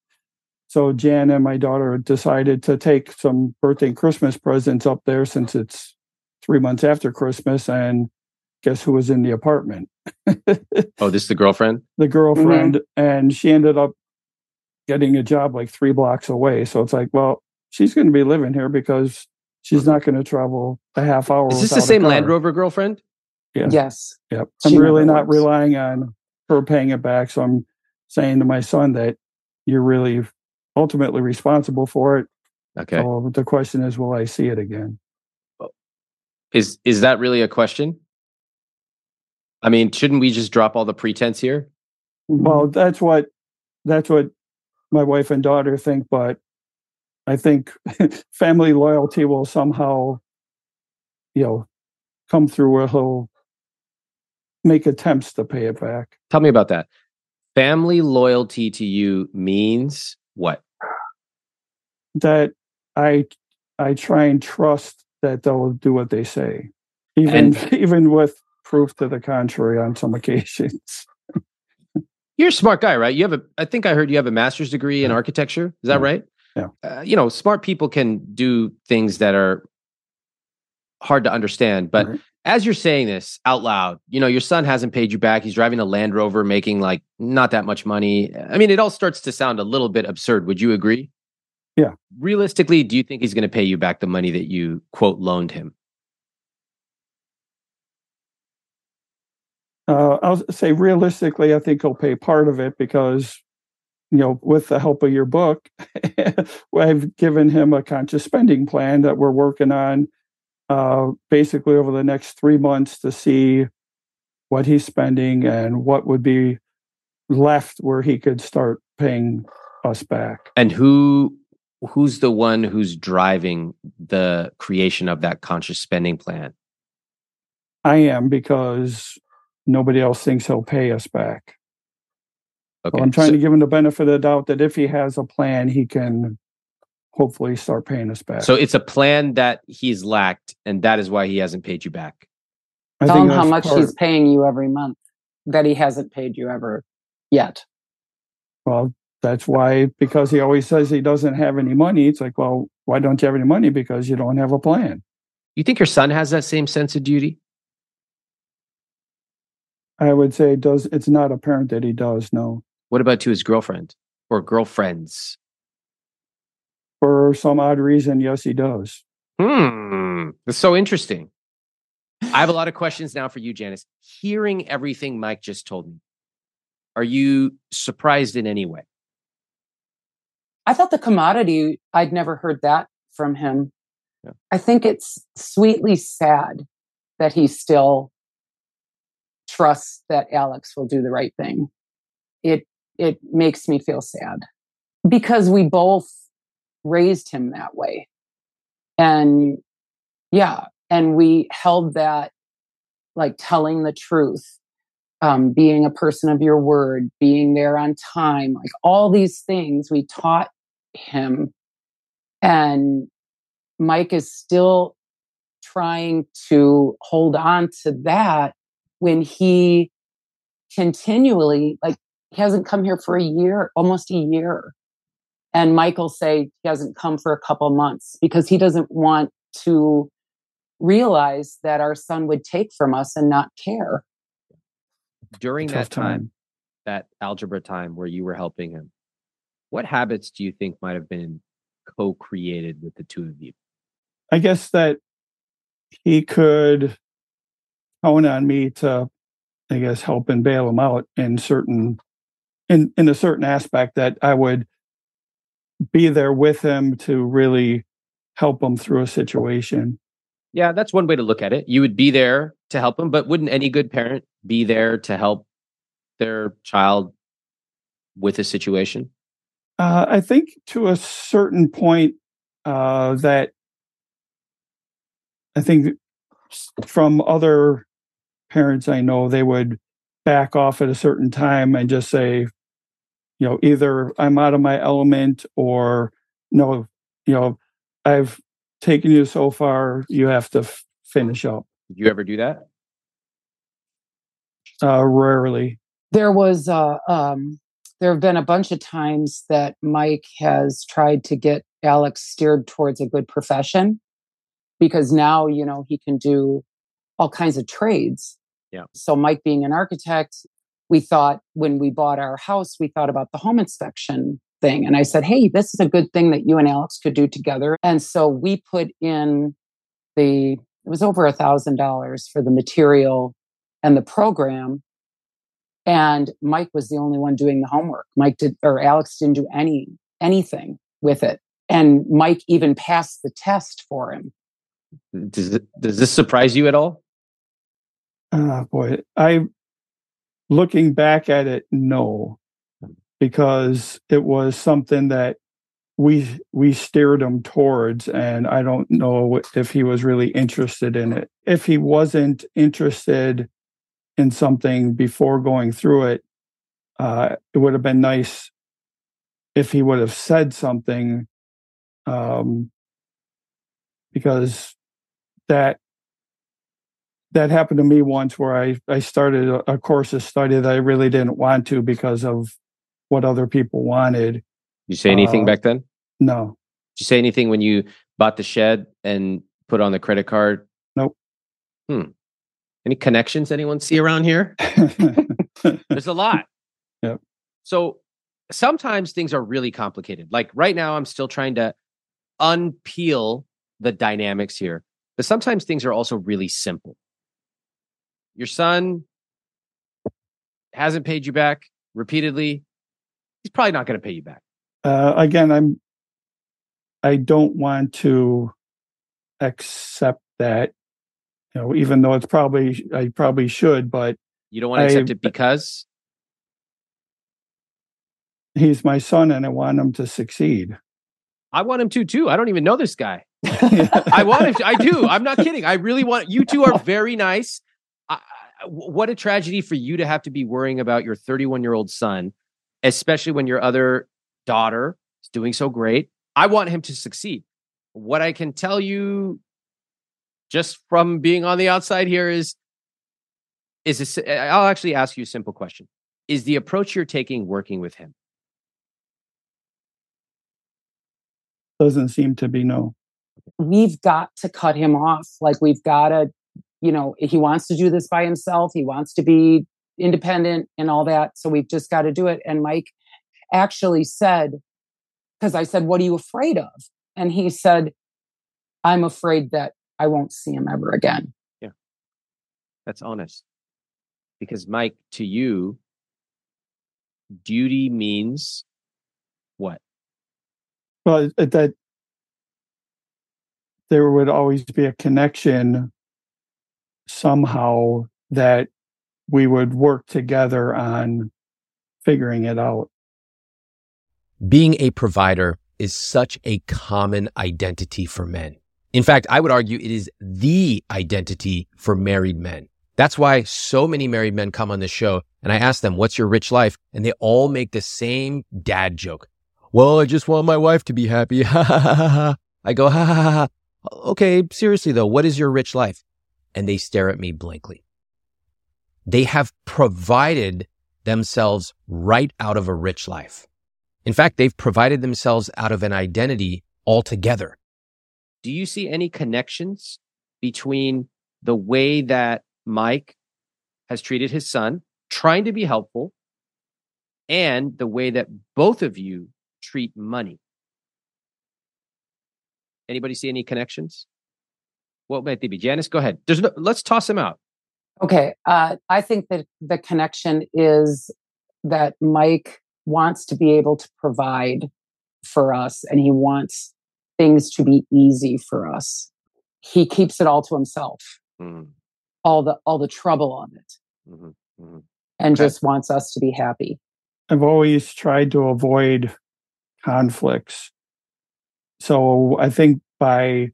so Jan and my daughter decided to take some birthday and Christmas presents up there since it's three months after Christmas and guess who was in the apartment? Oh, this is the girlfriend? the girlfriend mm-hmm. and she ended up getting a job like three blocks away. So it's like, well, she's going to be living here because she's not going to travel a half hour. Is this the same. Land Rover girlfriend? Yeah. Yes. Yep. She I'm really not works. relying on her paying it back. So I'm saying to my son that you're really ultimately responsible for it. Okay. So the question is, will I see it again? Is is that really a question? I mean, shouldn't we just drop all the pretense here? Mm-hmm. Well, that's what that's what my wife and daughter think, but I think family loyalty will somehow, you know, come through where he'll make attempts to pay it back. Tell me about that. Family loyalty to you means what? That I I try and trust that they'll do what they say, even even with proof to the contrary on some occasions. You're a smart guy, right? You have a I think I heard you have a master's degree in architecture. Is that Yeah. right? Yeah. Uh, you know, smart people can do things that are hard to understand, but Right. As you're saying this out loud, you know, your son hasn't paid you back. He's driving a Land Rover making like not that much money. I mean, it all starts to sound a little bit absurd. Would you agree? Yeah. Realistically, do you think he's going to pay you back the money that you quote loaned him? Uh, I'll say realistically, I think he'll pay part of it because, you know, with the help of your book, I've given him a conscious spending plan that we're working on uh, basically over the next three months to see what he's spending and what would be left where he could start paying us back. And who who's the one who's driving the creation of that conscious spending plan? I am because nobody else thinks he'll pay us back. Okay. So I'm trying so- to give him the benefit of the doubt that if he has a plan, he can hopefully start paying us back. So it's a plan that he's lacked, and that is why he hasn't paid you back. I Tell him how much part- he's paying you every month that he hasn't paid you ever yet. Well, that's why, because he always says he doesn't have any money. It's like, well, why don't you have any money? Because you don't have a plan. You think your son has that same sense of duty? I would say it does. It's not apparent that he does. No, What about to his girlfriend or girlfriends? For some odd reason, yes, he does. Hmm. That's so interesting. I have a lot of questions now for you, Janis. Hearing everything Mike just told me, are you surprised in any way? I thought the commodity, I'd never heard that from him. Yeah. I think it's sweetly sad that he still trusts that Alex will do the right thing. It it makes me feel sad because we both raised him that way. And yeah, and we held that like telling the truth, um, being a person of your word, being there on time, like all these things we taught him. And Mike is still trying to hold on to that when he continually, like, he hasn't come here for a year, almost a year. And Michael say he hasn't come for a couple months because he doesn't want to realize that our son would take from us and not care. During Tough that time, that algebra time where you were helping him, what habits do you think might have been co-created with the two of you? I guess that he could count on me to, I guess, help and bail him out in certain, in in a certain aspect that I would be there with them to really help them through a situation. Yeah, that's one way to look at it. You would be there to help them, but wouldn't any good parent be there to help their child with a situation? Uh, I think to a certain point uh, that I think from other parents I know, they would back off at a certain time and just say, you know, either I'm out of my element or no, you know, I've taken you so far, you have to f- finish up. Did you ever do that? Uh, rarely. there was uh, um, there have been a bunch of times that Mike has tried to get Alex steered towards a good profession because now you know he can do all kinds of trades. Yeah. So Mike being an architect, we thought when we bought our house, we thought about the home inspection thing, and I said, "Hey, this is a good thing that you and Alex could do together." And so we put in the it was over a thousand dollars for the material and the program and Mike was the only one doing the homework. Mike did, or Alex didn't do any anything with it, and Mike even passed the test for him. Does it, does this surprise you at all? Ah, boy, I looking back at it, no, because it was something that we we steered him towards, and I don't know if he was really interested in it. If he wasn't interested in something before going through it, uh, it would have been nice if he would have said something, um, because that that happened to me once where I, I started a, a course of study that I really didn't want to because of what other people wanted. Did you say anything Uh, back then? No, Did you say anything when you bought the shed and put on the credit card? Nope. Hmm. Any connections anyone see around here? There's a lot. Yep. So sometimes things are really complicated. Like right now, I'm still trying to unpeel the dynamics here, but sometimes things are also really simple. Your son hasn't paid you back repeatedly. He's probably not going to pay you back. uh, again, I'm. I don't want to accept that. You know, even though it's probably I probably should, but You don't want to accept I- it because he's my son, and I want him to succeed. I want him to too. I don't even know this guy. I want him. To, I do. I'm not kidding. I really want. You two are very nice. I, I- what a tragedy for you to have to be worrying about your 31 year old son, especially when your other daughter is doing so great. I want him to succeed. What I can tell you just from being on the outside here is is this, I'll actually ask you a simple question. Is the approach you're taking working with him? Doesn't seem to be no. We've got to cut him off. Like we've got to, you know, he wants to do this by himself. He wants to be independent and all that. So we've just got to do it. And Mike actually said, because I said, What are you afraid of? And he said, I'm afraid that I won't see him ever again. Yeah. That's honest. Because, Mike, to you, duty means what? Well, that there would always be a connection somehow that we would work together on figuring it out. Being a provider is such a common identity for men. In fact, I would argue it is the identity for married men. That's why so many married men come on this show and I ask them, what's your rich life? And they all make the same dad joke. Well, I just want my wife to be happy. Ha ha ha ha. I go, ha ha ha ha. Okay, seriously though, what is your rich life? And they stare at me blankly. They have provided themselves right out of a rich life. In fact, they've provided themselves out of an identity altogether. Do you see any connections between the way that Mike has treated his son, trying to be helpful, and the way that both of you treat money? Anybody see any connections? What might they be? Janis, go ahead. There's no, let's toss them out. Okay. Uh, I think that the connection is that Mike wants to be able to provide for us and he wants things to be easy for us. He keeps it all to himself. Mm. All the all the trouble on it. Mm-hmm. Mm-hmm. And okay. just wants us to be happy. I've always tried to avoid conflicts. So I think by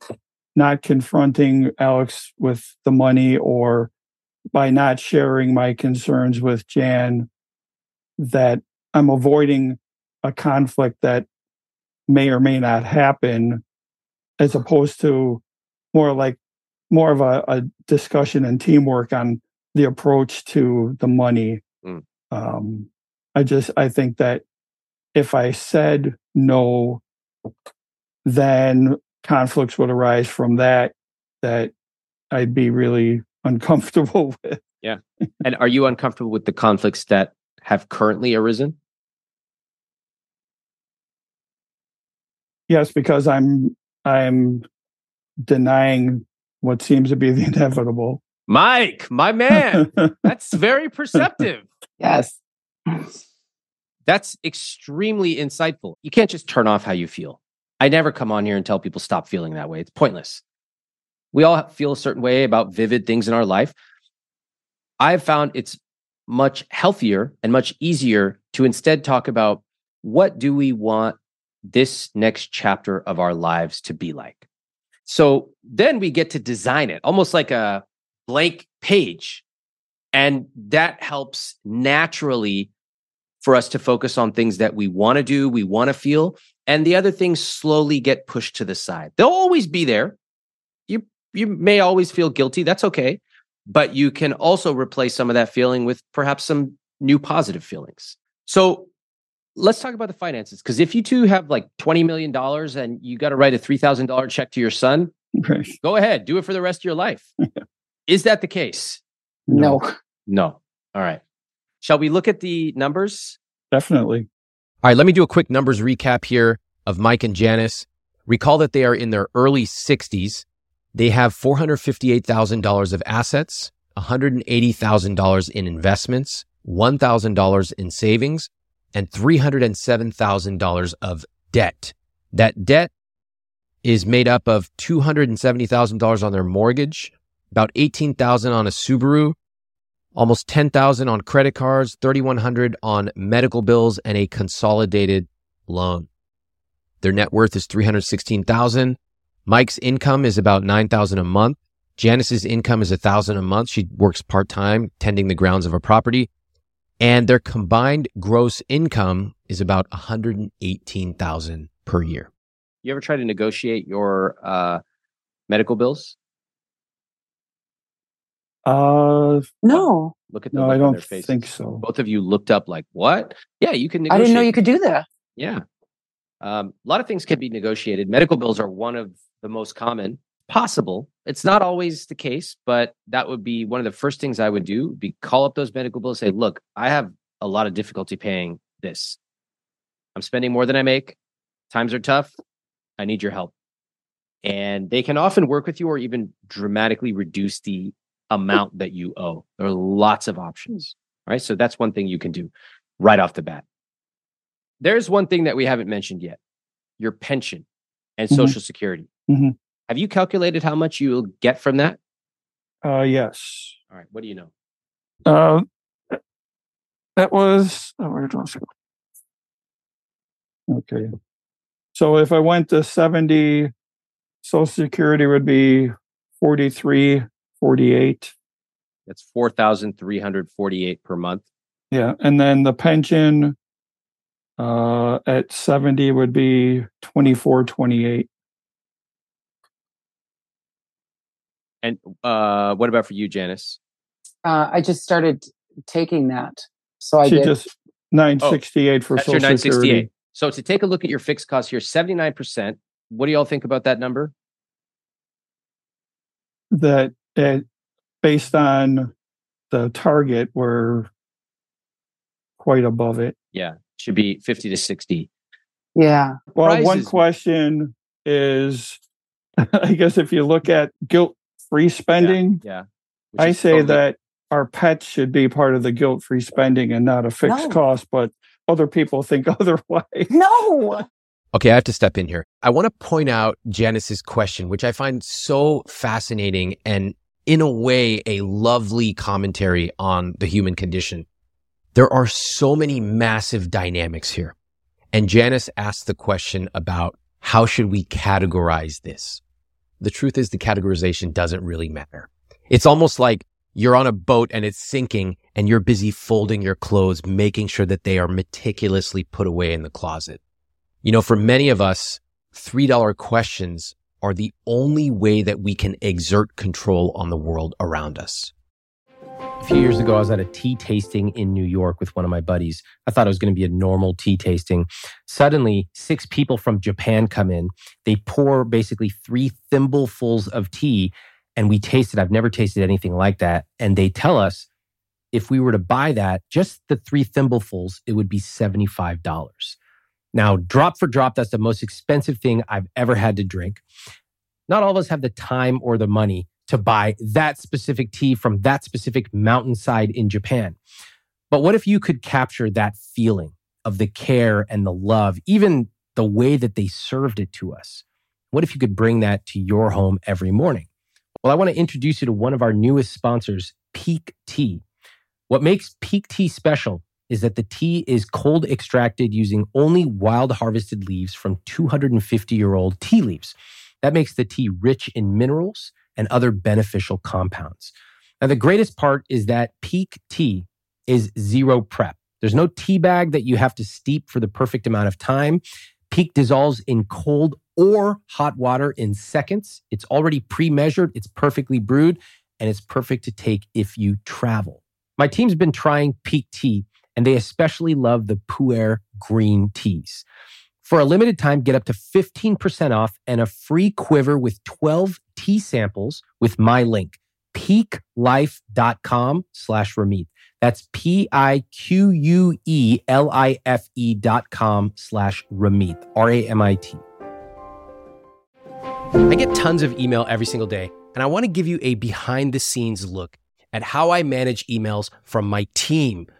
not confronting Alex with the money or by not sharing my concerns with Jan, that I'm avoiding a conflict that may or may not happen, as opposed to more like more of a, a discussion and teamwork on the approach to the money. Mm. Um, I just I think that if I said no, then conflicts would arise from that that I'd be really uncomfortable with. Yeah. And are you uncomfortable with the conflicts that have currently arisen? Yes, because I'm I'm denying what seems to be the inevitable. Mike, my man, that's very perceptive. Yes. That's extremely insightful. You can't just turn off how you feel. I never come on here and tell people stop feeling that way. It's pointless. We all feel a certain way about vivid things in our life. I've found it's much healthier and much easier to instead talk about what do we want this next chapter of our lives to be like. So then we get to design it almost like a blank page. And that helps naturally for us to focus on things that we want to do, we want to feel, and the other things slowly get pushed to the side. They'll always be there. You you may always feel guilty, that's okay, but you can also replace some of that feeling with perhaps some new positive feelings. So let's talk about the finances because if you two have like 20 million dollars and you got to write a $3000 check to your son right. go ahead do it for the rest of your life is that the case no no all right shall we look at the numbers definitely all right let me do a quick numbers recap here of mike and janis recall that they are in their early 60s they have $458000 of assets $180000 in investments $1000 in savings and $307,000 of debt. That debt is made up of $270,000 on their mortgage, about 18,000 on a Subaru, almost 10,000 on credit cards, 3,100 on medical bills and a consolidated loan. Their net worth is 316,000. Mike's income is about 9,000 a month. Janis's income is a thousand a month. She works part time tending the grounds of a property and their combined gross income is about 118,000 per year. You ever try to negotiate your uh, medical bills? Uh, No, Look at the no, look I don't their faces. think so. Both of you looked up like, what? Yeah, you can I didn't know you could do that. Yeah. Um, a lot of things can be negotiated. Medical bills are one of the most common possible. It's not always the case, but that would be one of the first things I would do be call up those medical bills, say, look, I have a lot of difficulty paying this. I'm spending more than I make. Times are tough. I need your help. And they can often work with you or even dramatically reduce the amount that you owe. There are lots of options. Right. So that's one thing you can do right off the bat. There's one thing that we haven't mentioned yet your pension and Mhm. social security. Mhm. Have you calculated how much you'll get from that? Uh, yes. All right. What do you know? Uh, that was oh, where did I go? Okay. So if I went to 70, Social Security would be 43, 48. That's 4,348 per month. Yeah. And then the pension uh, at 70 would be 24, 28. And uh, what about for you, Janice? Uh, I just started taking that, so I She get just 968 for Social 968. Security. So to take a look at your fixed costs here, 79%. What do y'all think about that number? That it, based on the target, we're quite above it. Yeah, should be 50 to 60. yeah. Well, one question is I guess if you look at guilt free spending, Yeah. which I say totally- that our pets should be part of the guilt free spending and not a fixed No. cost, but other people think otherwise. No. Okay, I have to step in here. I want to point out Janis's question, which I find so fascinating and in a way a lovely commentary on the human condition. There are so many massive dynamics here. And Janis asked the question about how should we categorize this? The truth is the categorization doesn't really matter. It's almost like you're on a boat and it's sinking and you're busy folding your clothes, making sure that they are meticulously put away in the closet. You know, for many of us, $3 questions are the only way that we can exert control on the world around us. A few years ago, I was at a tea tasting in New York with one of my buddies. I thought it was going to be a normal tea tasting. Suddenly, six people from Japan come in. They pour basically three thimblefuls of tea, and we tasted. I've never tasted anything like that. And they tell us if we were to buy that, just the three thimblefuls, it would be $75. Now, drop for drop, that's the most expensive thing I've ever had to drink. Not all of us have the time or the money to buy that specific tea from that specific mountainside in Japan. But what if you could capture that feeling of the care and the love, even the way that they served it to us? What if you could bring that to your home every morning? Well, I want to introduce you to one of our newest sponsors, Pique Tea. What makes Pique Tea special is that the tea is cold extracted using only wild harvested leaves from 250 year old tea leaves. That makes the tea rich in minerals and other beneficial compounds. Now, the greatest part is that Pique Tea is zero prep. There's no tea bag that you have to steep for the perfect amount of time. Pique dissolves in cold or hot water in seconds. It's already pre measured, it's perfectly brewed, and it's perfect to take if you travel. My team's been trying Pique Tea, and they especially love the Pu'er green teas. For a limited time, get up to 15% off and a free quiver with 12 tea samples with my link, piquelife.com slash Ramit. That's P-I-Q-U-E-L-I-F-E dot com slash Ramit, R-A-M-I-T. I get tons of email every single day, and I want to give you a behind the scenes look at how I manage emails from my team,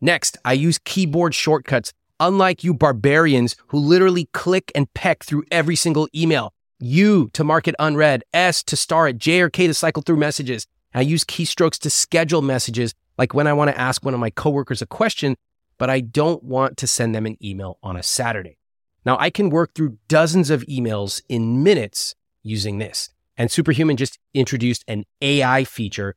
Next, I use keyboard shortcuts, unlike you barbarians who literally click and peck through every single email. U to mark it unread, S to star it, J or K to cycle through messages. I use keystrokes to schedule messages, like when I want to ask one of my coworkers a question, but I don't want to send them an email on a Saturday. Now, I can work through dozens of emails in minutes using this. And Superhuman just introduced an AI feature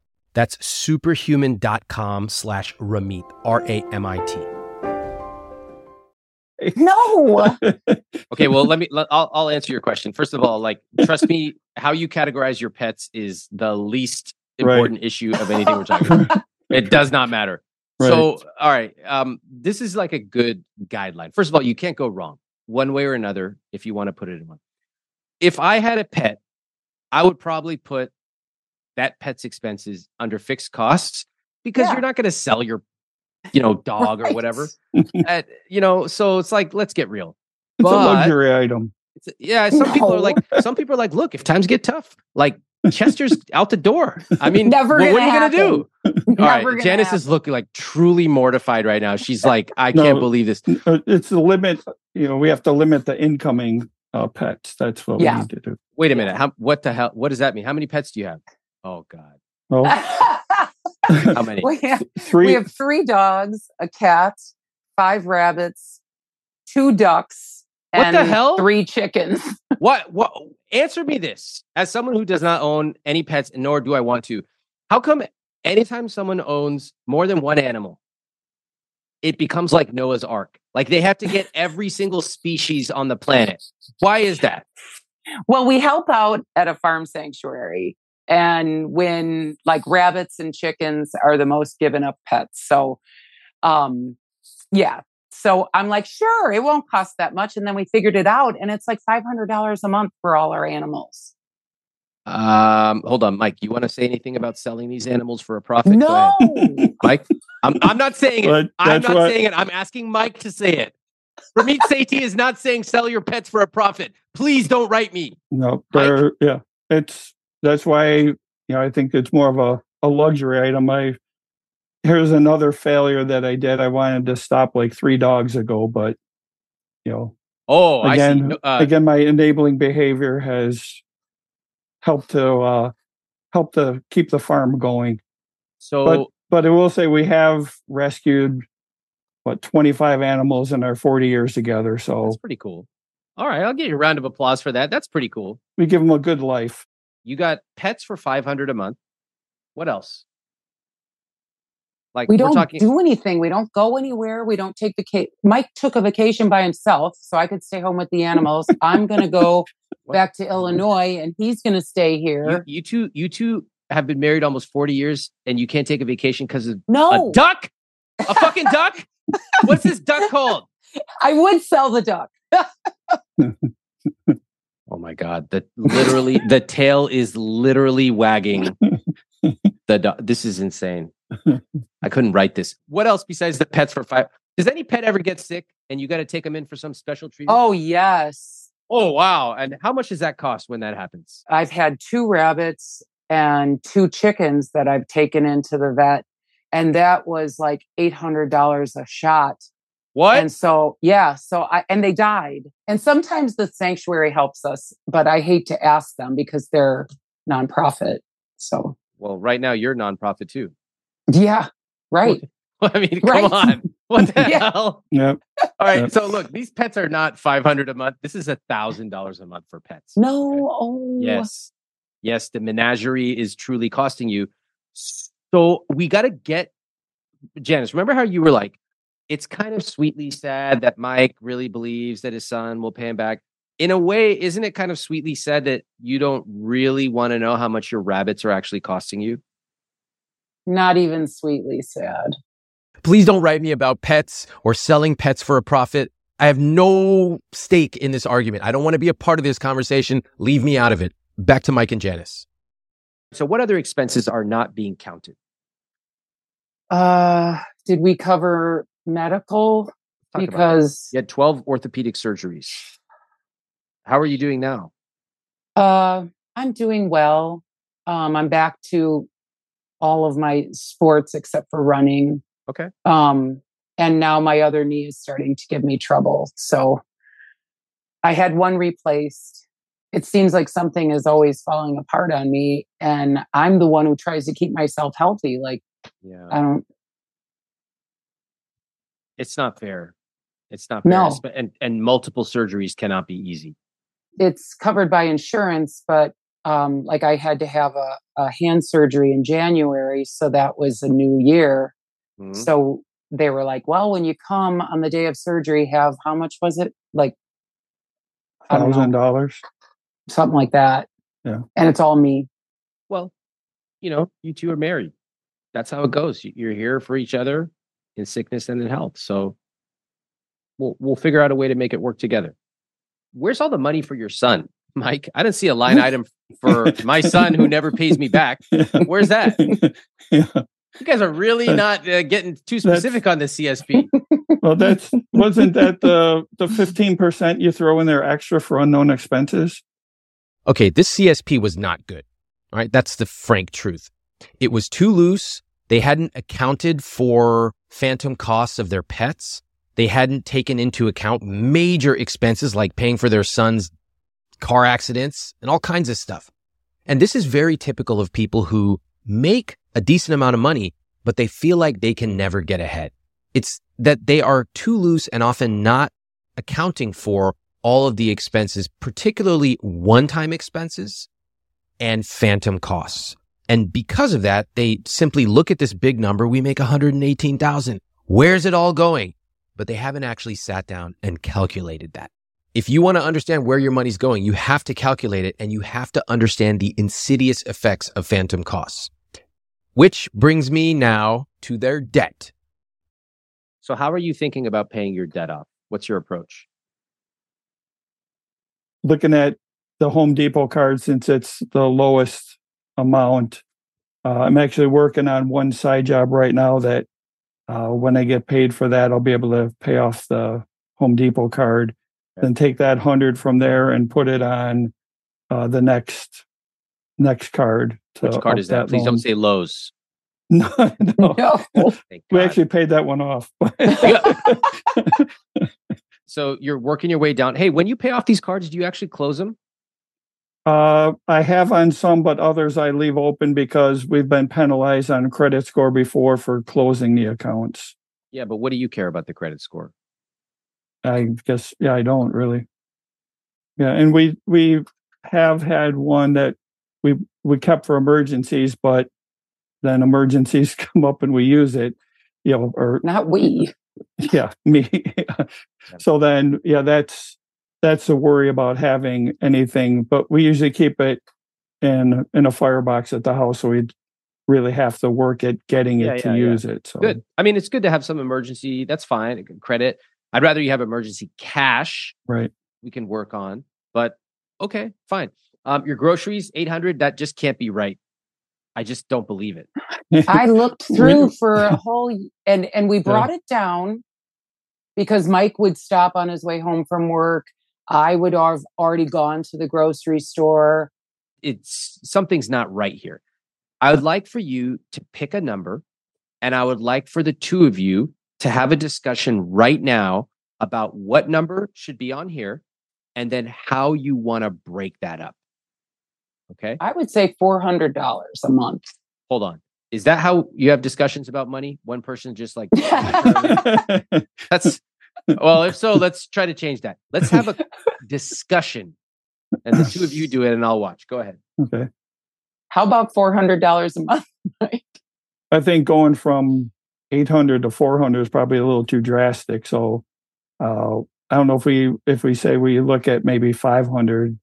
That's superhuman.com slash Ramit, R A M I T. No. Okay, well, let me. Let, I'll I'll answer your question. First of all, like trust me, how you categorize your pets is the least Right. important issue of anything we're talking about. It does not matter. So, all right, um, this is like a good guideline. First of all, you can't go wrong one way or another if you want to put it in one. If I had a pet, I would probably put that pet's expenses under fixed costs because Yeah. you're not going to sell your, you know, dog or whatever. At, you know, so it's like let's get real. it's a luxury item. It's, yeah, some people are like, some people are like, look, if times get tough, like Chester's out the door. I mean, Never what, what are you gonna do? All right, Never Janis is looking like truly mortified right now. She's like, I No. can't believe this. Uh, It's the limit. You know, we have to limit the incoming uh, pets. That's what Yeah. we need to do. Wait a minute. How, what the hell? What does that mean? How many pets do you have? Oh God, Well, how many? we, have, three. we have three dogs, a cat, five rabbits, two ducks, What and the hell? three chickens. What? What? Answer me this: as someone who does not own any pets, nor do I want to, how come anytime someone owns more than one animal, it becomes like Noah's Ark? Like they have to get every single species on the planet. Why is that? Well, we help out at a farm sanctuary. And when like rabbits and chickens are the most given up pets. So, um, yeah. So I'm like, sure, it won't cost that much. And then we figured it out and it's like $500 a month for all our animals. Um, hold on, Mike. You want to say anything about selling these animals for a profit? No. Mike. I'm, I'm not saying it. I'm not what- saying it. I'm asking Mike to say it. Ramit Sethi is not saying sell your pets for a profit. Please don't write me. No, Mike? they're, yeah, it's that's why you know I think it's more of a, a luxury item. I here's another failure that I did. I wanted to stop like three dogs ago, but you know, Oh, again, uh, again, my enabling behavior has helped to uh, help to keep the farm going. so But I will say we have rescued what 25 animals in our 40 years together, so that's pretty cool. All right, I'll give you a round of applause for that. That's pretty cool. we give them a good life. You got pets for 500 a month. What else? Like We we're don't talking do anything. We don't go anywhere. We don't take vacation. Mike took a vacation by himself, so I could stay home with the animals. I'm going to go back to Illinois, and he's going to stay you, here. you two you two have been married almost 40 years and you can't take a vacation because of No, a duck? A fucking duck? What's this duck called? I would sell the duck. Oh my god! The literally the tail is literally wagging. The do- this is insane. I couldn't write this. What else besides the pets for five? Does any pet ever get sick and you got to take them in for some special treatment? Oh yes, oh wow! And how much does that cost when that happens? I've had two rabbits and two chickens that I've taken into the vet, and that was like eight hundred dollars a shot. What? And so, yeah, so I, and they died. And sometimes the sanctuary helps us, but I hate to ask them because they're nonprofit. So, well, right now you're nonprofit too. yeah, right. I mean, come Right. on. What the Yeah. hell? Yep. All right. Yeah. So look, these pets are not five hundred a month. This is a thousand dollars a month for pets. No, oh, Yes. Yes, the menagerie is truly costing you. So we got to get Janis. Remember how you were like, it's kind of sweetly sad that Mike really believes that his son will pay him back. In a way, isn't it kind of sweetly sad that you don't really want to know how much your rabbits are actually costing you? Not even sweetly sad. Please don't write me about pets or selling pets for a profit. I have no stake in this argument. I don't want to be a part of this conversation. Leave me out of it. Back to Mike and Janis. So, what other expenses are not being counted? Uh, did we cover medical? Talk because You had 12 orthopedic surgeries. How are you doing now? uh, I'm doing well. Um, I'm back to all of my sports except for running. Okay. Um, and now my other knee is starting to give me trouble. So I had one replaced. It seems like something is always falling apart on me, and I'm the one who tries to keep myself healthy. Like Yeah. I don't. It's not fair. It's not fair. No. Espe- And, and multiple surgeries cannot be easy. It's covered by insurance, but um, like I had to have a, a hand surgery in January, so that was a new year. Mhm. So they were like, "Well, when you come on the day of surgery, have how much was it? Like I don't know, Thousand dollars. something like that." Yeah. and it's all me. Well, you know, you two are married. That's how it goes. You're here for each other in sickness and in health. So we'll we'll figure out a way to make it work together. Where's all the money for your son, Mike? I didn't see a line item for my son who never pays me back. Where's that? yeah. You guys are really not uh, getting too That's- specific on the CSP. Well, that's wasn't that the the fifteen percent you throw in there extra for unknown expenses? Okay, this CSP was not good. All right, that's the frank truth. It was too loose. They hadn't accounted for phantom costs of their pets. They hadn't taken into account major expenses like paying for their son's car accidents and all kinds of stuff. And this is very typical of people who make a decent amount of money, but they feel like they can never get ahead. It's that they are too loose and often not accounting for all of the expenses, particularly one-time expenses and phantom costs. And because of that, they simply look at this big number. We make 118,000. Where's it all going? But they haven't actually sat down and calculated that. If you want to understand where your money's going, you have to calculate it and you have to understand the insidious effects of phantom costs. Which brings me now to their debt. So how are you thinking about paying your debt off? What's your approach? Looking at the Home Depot card since it's the lowest amount. Uh, I'm actually working on one side job right now that uh, when I get paid for that, I'll be able to pay off the Home Depot card, Okay. then take that hundred from there and put it on uh, the next next card. To Which card is that? Please loan. don't say Lowe's. No, no. No. We actually paid that one off. So you're working your way down. Hey, when you pay off these cards, do you actually close them? Uh, I have on some, but others I leave open because we've been penalized on credit score before for closing the accounts. Yeah, but what do you care about the credit score? I guess, yeah, I don't really. Yeah, and we we have had one that we we kept for emergencies, but then emergencies come up and we use it, you know, or Not we. yeah, me. so then, yeah, that's that's a worry about having anything, but we usually keep it in in a firebox at the house, so we really have to work at getting it Yeah, to yeah, yeah. use it. So Good. I mean, it's good to have some emergency. That's fine. Credit. I'd rather you have emergency cash. right. We can work on. But okay, fine. Um, your groceries, eight hundred. That just can't be right. I just don't believe it. I looked through for a whole and and we brought it down because Mike would stop on his way home from work. I would have already gone to the grocery store. It's something's not right here. I would like for you to pick a number, and I would like for the two of you to have a discussion right now about what number should be on here, and then how you want to break that up. Okay. I would say four hundred dollars a month. hold on. Is that how you have discussions about money? One person just like that's well, if so, let's try to change that. Let's have a discussion. And the two of you do it and I'll watch. Go ahead. okay. How about four hundred dollars a month? I think going from 800 to 400 is probably a little too drastic. So uh, I don't know if we if we say we look at maybe 500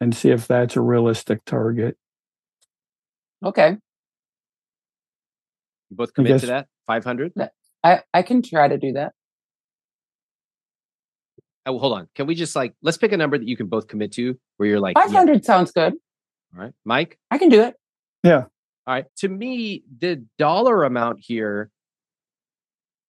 and see if that's a realistic target. Okay. You both commit guess- to that? 500? I, I can try to do that. Oh, hold on. Can we just like, let's pick a number that you can both commit to where you're like, yeah. 500 sounds good. All right. Mike? I can do it. Yeah. All right. To me, the dollar amount here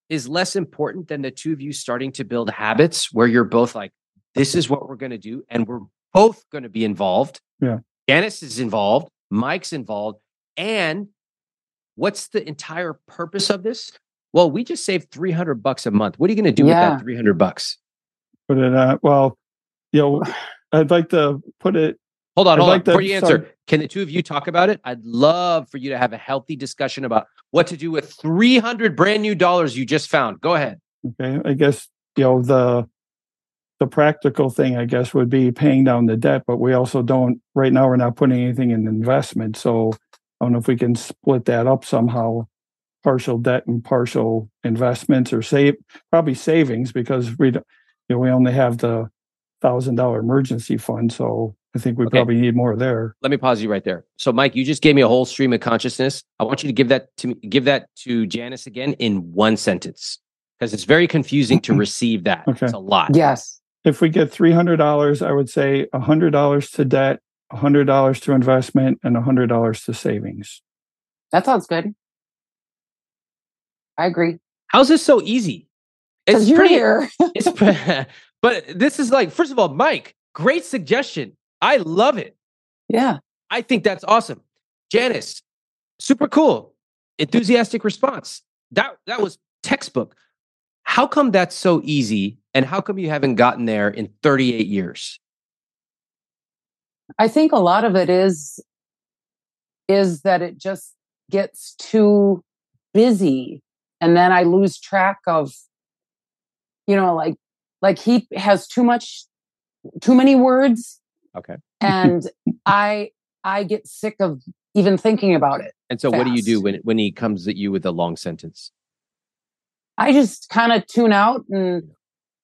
is less important than the two of you starting to build habits where you're both like, this is what we're going to do. And we're both going to be involved. Yeah. Janis is involved. Mike's involved. And what's the entire purpose of this? Well, we just saved 300 bucks a month. What are you going to do with that 300 bucks? Put it on. Well, you know, I'd like to put it. Hold on, I'd hold like on. Before you answer, can the two of you talk about it? I'd love for you to have a healthy discussion about what to do with 300 brand new dollars you just found. Go ahead. Okay, I guess you know the the practical thing. I guess would be paying down the debt, but we also don't. Right now, we're not putting anything in investment. So I don't know if we can split that up somehow. Partial debt and partial investments, or save probably savings because we don't. Know, we only have the thousand dollar emergency fund, so I think we Okay. probably need more there. Let me pause you right there. So, Mike, you just gave me a whole stream of consciousness. I want you to give that to me, give that to Janis again in one sentence because it's very confusing to receive that. Okay. It's a lot. Yes. If we get three hundred dollars, I would say hundred dollars to debt, hundred dollars to investment, and hundred dollars to savings. That sounds good. I agree. How's this so easy? Because you're pretty- here. It's pre- but this is like, first of all, Mike, great suggestion. I love it. yeah. I think that's awesome. Janis, super cool. Enthusiastic response. That that was textbook. How come that's so easy and how come you haven't gotten there in 38 years? I think a lot of it is is that it just gets too busy and then I lose track of you know like like he has too much too many words Okay. and I I get sick of even thinking about it. And so what do you do when when he comes at you with a long sentence? I just kind of tune out and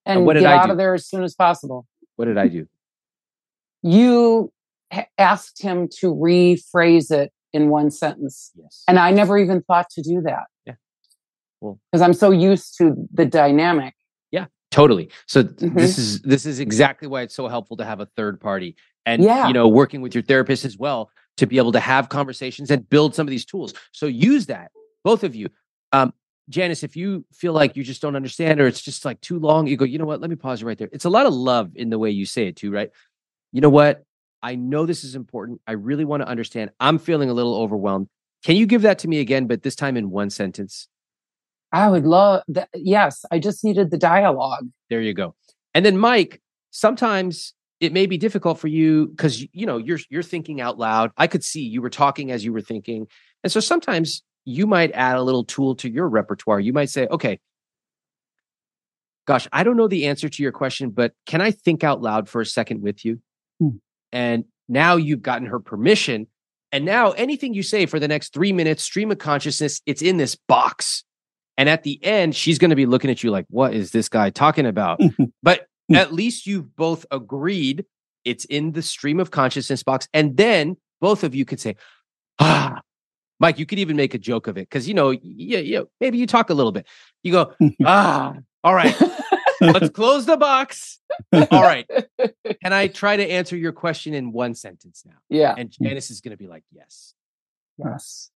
and did get out of there as soon as possible. What did I do? You ha- asked him to rephrase it in one sentence. Yes. And I never even thought to do that. Yeah. Well- because I'm so used to the dynamic. Totally. So Mhm. this is this is exactly why it's so helpful to have a third party and Yeah. you know working with your therapist as well to be able to have conversations and build some of these tools. So use that, both of you. Um, Janis, if you feel like you just don't understand or it's just like too long, you go, you know what? Let me pause you right there. It's a lot of love in the way you say it too, right? You know what? I know this is important. I really want to understand. I'm feeling a little overwhelmed. Can you give that to me again, but this time in one sentence? I would love that. Yes, I just needed the dialogue. There you go. And then Mike, sometimes it may be difficult for you because you know you're you're thinking out loud. I could see you were talking as you were thinking. And so sometimes you might add a little tool to your repertoire. You might say, "Okay, gosh, I don't know the answer to your question, but can I think out loud for a second with you?" Hmm. And now you've gotten her permission. And now anything you say for the next 3 minutes stream of consciousness, it's in this box. And at the end, she's going to be looking at you like, what is this guy talking about? but at least you've both agreed it's in the stream of consciousness box. And then both of you could say, ah, Mike, you could even make a joke of it. Cause you know, yeah, yeah, maybe you talk a little bit. You go, ah, all right, let's close the box. All right. Can I try to answer your question in one sentence now? Yeah. And Janis is going to be like, yes. Yes.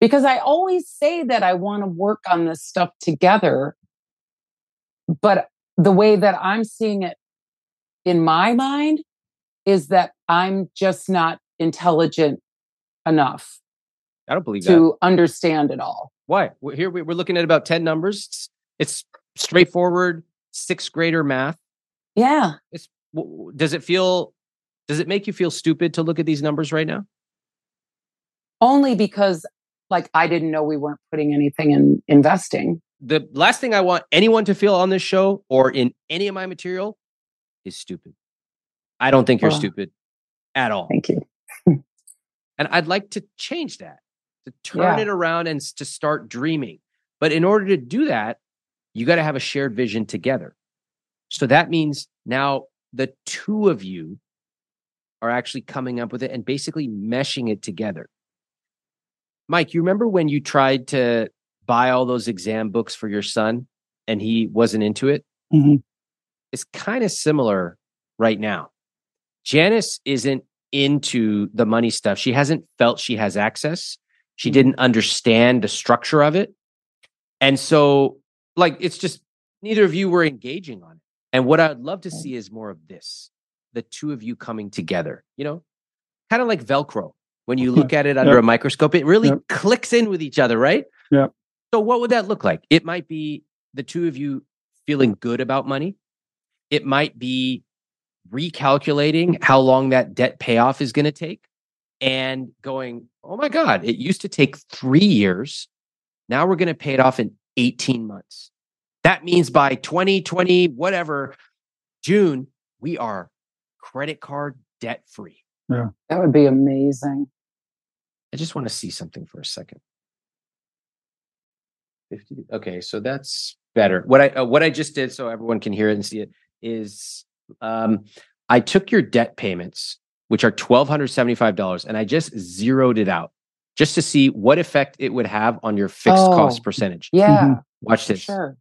Because I always say that I want to work on this stuff together. But the way that I'm seeing it in my mind is that I'm just not intelligent enough I don't believe that. to understand it all. Why? Here we- we're looking at about 10 numbers. It's, straightforward sixth grader math. Yeah. It's does it feel does it make you feel stupid to look at these numbers right now? Only because like I didn't know we weren't putting anything in investing. The last thing I want anyone to feel on this show or in any of my material is stupid. I don't think you're Well, stupid at all. Thank you. And I'd like to change that, to turn Yeah. it around and to start dreaming. But in order to do that, you got to have a shared vision together. So that means now the two of you are actually coming up with it and basically meshing it together. Mike, you remember when you tried to buy all those exam books for your son and he wasn't into it. Mhm. It's kind of similar right now. Janis isn't into the money stuff. She hasn't felt she has access. She didn't understand the structure of it. And so, like, it's just neither of you were engaging on it. And what I'd love to see is more of this the two of you coming together, you know, kind of like Velcro. When you look at it under Yep. a microscope, it really Yep. clicks in with each other, right? Yep. So, what would that look like? It might be the two of you feeling good about money. It might be recalculating how long that debt payoff is going to take and going, oh my God, it used to take three years. Now we're going to pay it off in 18 months. That means by 2020, whatever, June, we are credit card debt free. Yeah. That would be amazing. I just want to see something for a second. 50. Okay, so that's better. What I uh, what I just did so everyone can hear it and see it is um I took your debt payments which are $1275 and I just zeroed it out just to see what effect it would have on your fixed cost Oh. percentage. Yeah, Watch this. sure.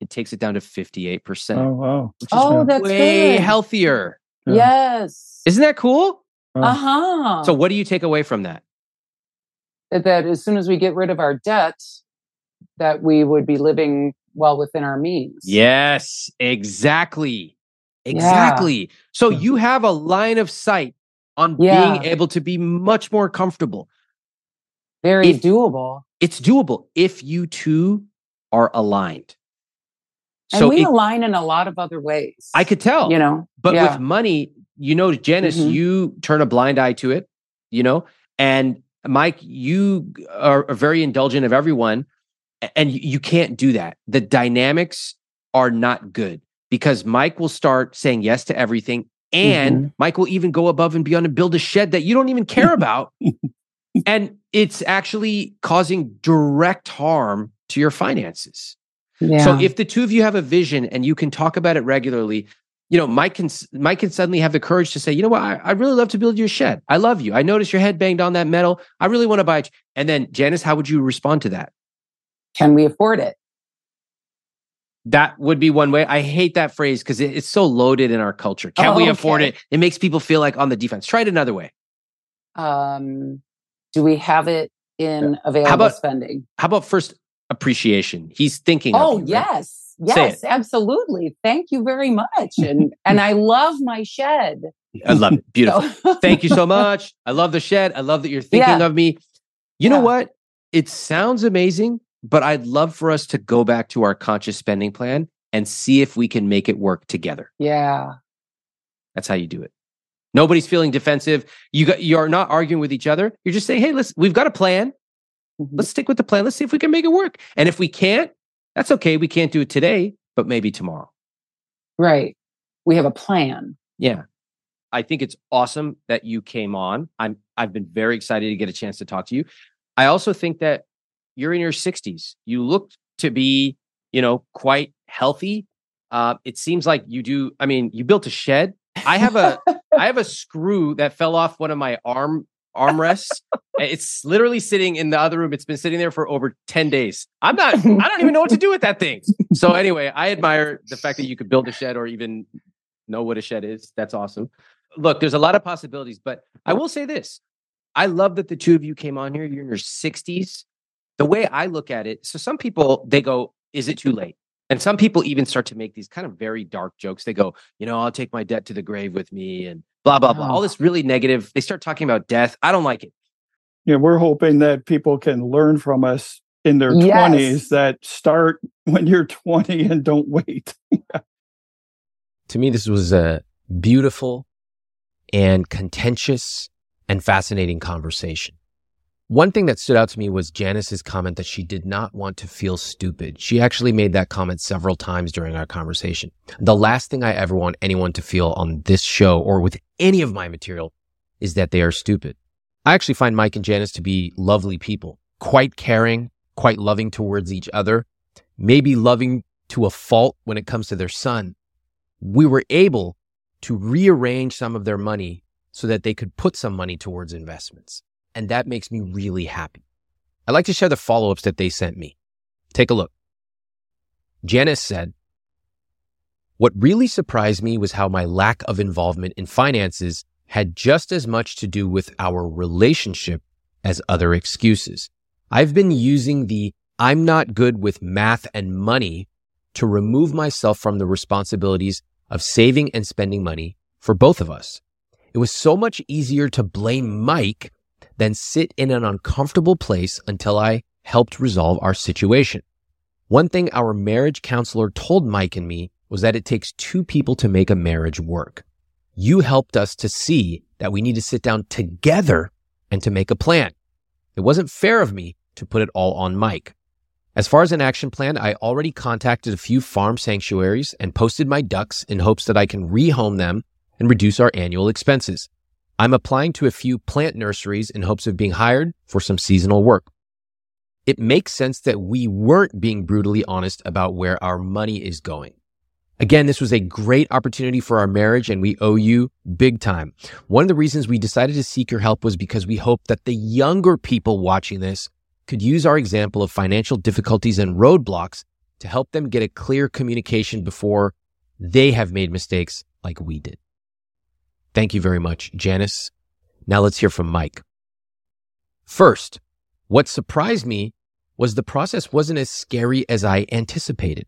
It takes it down to 58%. Oh wow. Oh, that's way good. healthier. Yeah. Yes. Isn't that cool? Oh. Uh huh. So what do you take away from that? that, that as soon as we get rid of our debt, that we would be living well within our means. Yes, exactly. Yeah. Exactly. So you have a line of sight on Yeah. being able to be much more comfortable. Very If- doable. It's doable if you two are aligned. And So we it- align in a lot of other ways. I could tell. you know, But yeah. with money, you know, Janis, Mhm. you turn a blind eye to it, you know, and Mike, you are, very indulgent of everyone, and you, you can't do that. The dynamics are not good because Mike will start saying yes to everything, and Mm-hmm. Mike will even go above and beyond and build a shed that you don't even care about, and it's actually causing direct harm to your finances. yeah. So if the two of you have a vision and you can talk about it regularly, you know, Mike can Mike can suddenly have the courage to say, you know what, I, I really love to build you a shed. I love you. I noticed your head banged on that metal. I really want to buy it. And then Janis, how would you respond to that? can we afford it? That would be one way. I hate that phrase because it, it's so loaded in our culture. Can Oh, we afford okay. it? It makes people feel like on the defense. Try it another way. Um, do we have it in available how about- spending? How about first appreciation? He's thinking. Oh you, yes, Say yes, absolutely. Thank you very much, and and I love my shed. I love it. Beautiful. Thank you so much. I love the shed. I love that you're thinking Yeah. of me. You know what? It sounds amazing, but I'd love for us to go back to our conscious spending plan and see if we can make it work together. yeah, That's how you do it. Nobody's feeling defensive. You got you are not arguing with each other. You're just saying, "Hey, let's we've got a plan. Mhm. Let's stick with the plan. Let's see if we can make it work." And if we can't, that's okay. We can't do it today, but maybe tomorrow. right. We have a plan. Yeah. I think it's awesome that you came on. I'm I've been very excited to get a chance to talk to you. I also think that you're in your 60s. You look to be, you know, quite healthy. Uh, it seems like you do. I mean, you built a shed. I have a I have a screw that fell off one of my arm armrests. it's literally sitting in the other room. It's been sitting there for over 10 days. I'm not, I don't even know what to do with that thing. So anyway, I admire the fact that you could build a shed or even know what a shed is. That's awesome. Look, there's a lot of possibilities, but I will say this. I love that the two of you came on here. You're in your 60s. The way I look at it, so some people they go, is it too late? And some people even start to make these kind of very dark jokes. They go, you know, I'll take my debt to the grave with me and blah, blah, blah. All Oh. this really negative. They start talking about death. I don't like it. Yeah, we're hoping that people can learn from us in their Yes. 20s that start when you're 20 and don't wait. To me, this was a beautiful and contentious and fascinating conversation. One thing that stood out to me was Janis's comment that she did not want to feel stupid. She actually made that comment several times during our conversation. The last thing I ever want anyone to feel on this show or with any of my material is that they are stupid. I actually find Mike and Janis to be lovely people, quite caring, quite loving towards each other, maybe loving to a fault when it comes to their son. We were able to rearrange some of their money so that they could put some money towards investments. And that makes me really happy. I'd like to share the follow ups that they sent me. Take a look. Janis said, What really surprised me was how my lack of involvement in finances had just as much to do with our relationship as other excuses. I've been using the I'm not good with math and money to remove myself from the responsibilities of saving and spending money for both of us. It was so much easier to blame Mike than sit in an uncomfortable place until I helped resolve our situation. One thing our marriage counselor told Mike and me was that it takes two people to make a marriage work. You helped us to see that we need to sit down together and to make a plan. It wasn't fair of me to put it all on Mike. As far as an action plan, I already contacted a few farm sanctuaries and posted my ducks in hopes that I can rehome them and reduce our annual expenses. I'm applying to a few plant nurseries in hopes of being hired for some seasonal work. It makes sense that we weren't being brutally honest about where our money is going. Again, this was a great opportunity for our marriage and we owe you big time. One of the reasons we decided to seek your help was because we hoped that the younger people watching this could use our example of financial difficulties and roadblocks to help them get a clear communication before they have made mistakes like we did. Thank you very much, Janis. Now let's hear from Mike. First, what surprised me was the process wasn't as scary as I anticipated.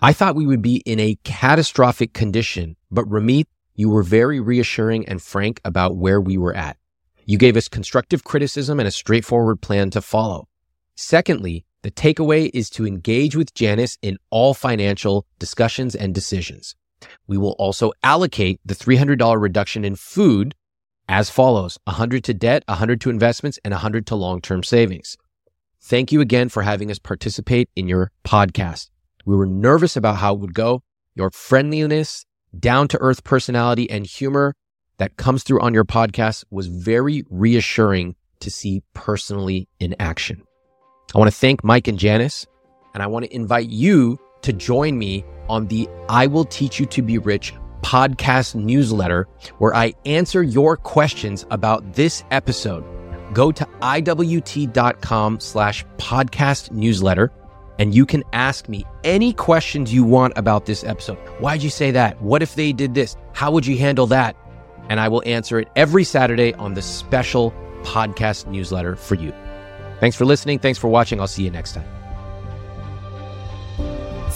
I thought we would be in a catastrophic condition, but Ramit, you were very reassuring and frank about where we were at. You gave us constructive criticism and a straightforward plan to follow. Secondly, the takeaway is to engage with Janis in all financial discussions and decisions. We will also allocate the $300 reduction in food as follows 100 to debt, 100 to investments, and 100 to long term savings. Thank you again for having us participate in your podcast. We were nervous about how it would go. Your friendliness, down to earth personality, and humor that comes through on your podcast was very reassuring to see personally in action. I want to thank Mike and Janis, and I want to invite you to join me on the I Will Teach You to Be Rich podcast newsletter, where I answer your questions about this episode. Go to iwt.com slash podcast newsletter, and you can ask me any questions you want about this episode. Why'd you say that? What if they did this? How would you handle that? And I will answer it every Saturday on the special podcast newsletter for you. Thanks for listening. Thanks for watching. I'll see you next time.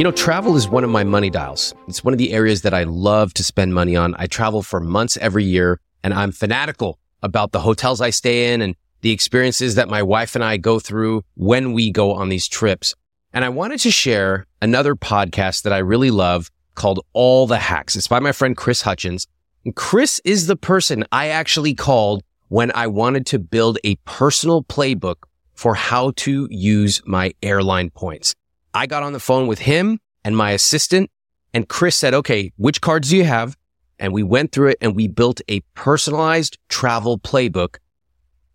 You know, travel is one of my money dials. It's one of the areas that I love to spend money on. I travel for months every year and I'm fanatical about the hotels I stay in and the experiences that my wife and I go through when we go on these trips. And I wanted to share another podcast that I really love called All the Hacks. It's by my friend Chris Hutchins. And Chris is the person I actually called when I wanted to build a personal playbook for how to use my airline points. I got on the phone with him and my assistant and Chris said, okay, which cards do you have? And we went through it and we built a personalized travel playbook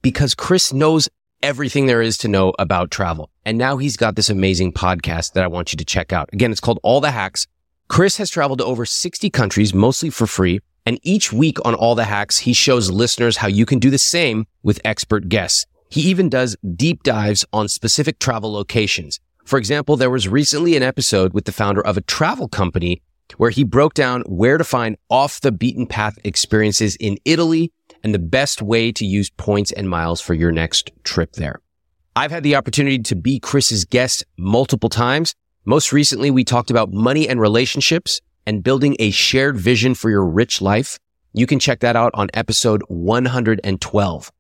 because Chris knows everything there is to know about travel. And now he's got this amazing podcast that I want you to check out. Again, it's called All the Hacks. Chris has traveled to over 60 countries, mostly for free. And each week on All the Hacks, he shows listeners how you can do the same with expert guests. He even does deep dives on specific travel locations. For example, there was recently an episode with the founder of a travel company where he broke down where to find off the beaten path experiences in Italy and the best way to use points and miles for your next trip there. I've had the opportunity to be Chris's guest multiple times. Most recently, we talked about money and relationships and building a shared vision for your rich life. You can check that out on episode 112.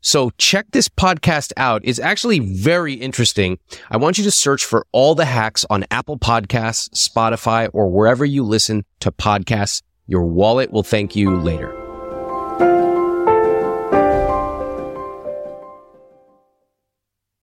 So check this podcast out. It's actually very interesting. I want you to search for all the hacks on Apple Podcasts, Spotify, or wherever you listen to podcasts. Your wallet will thank you later.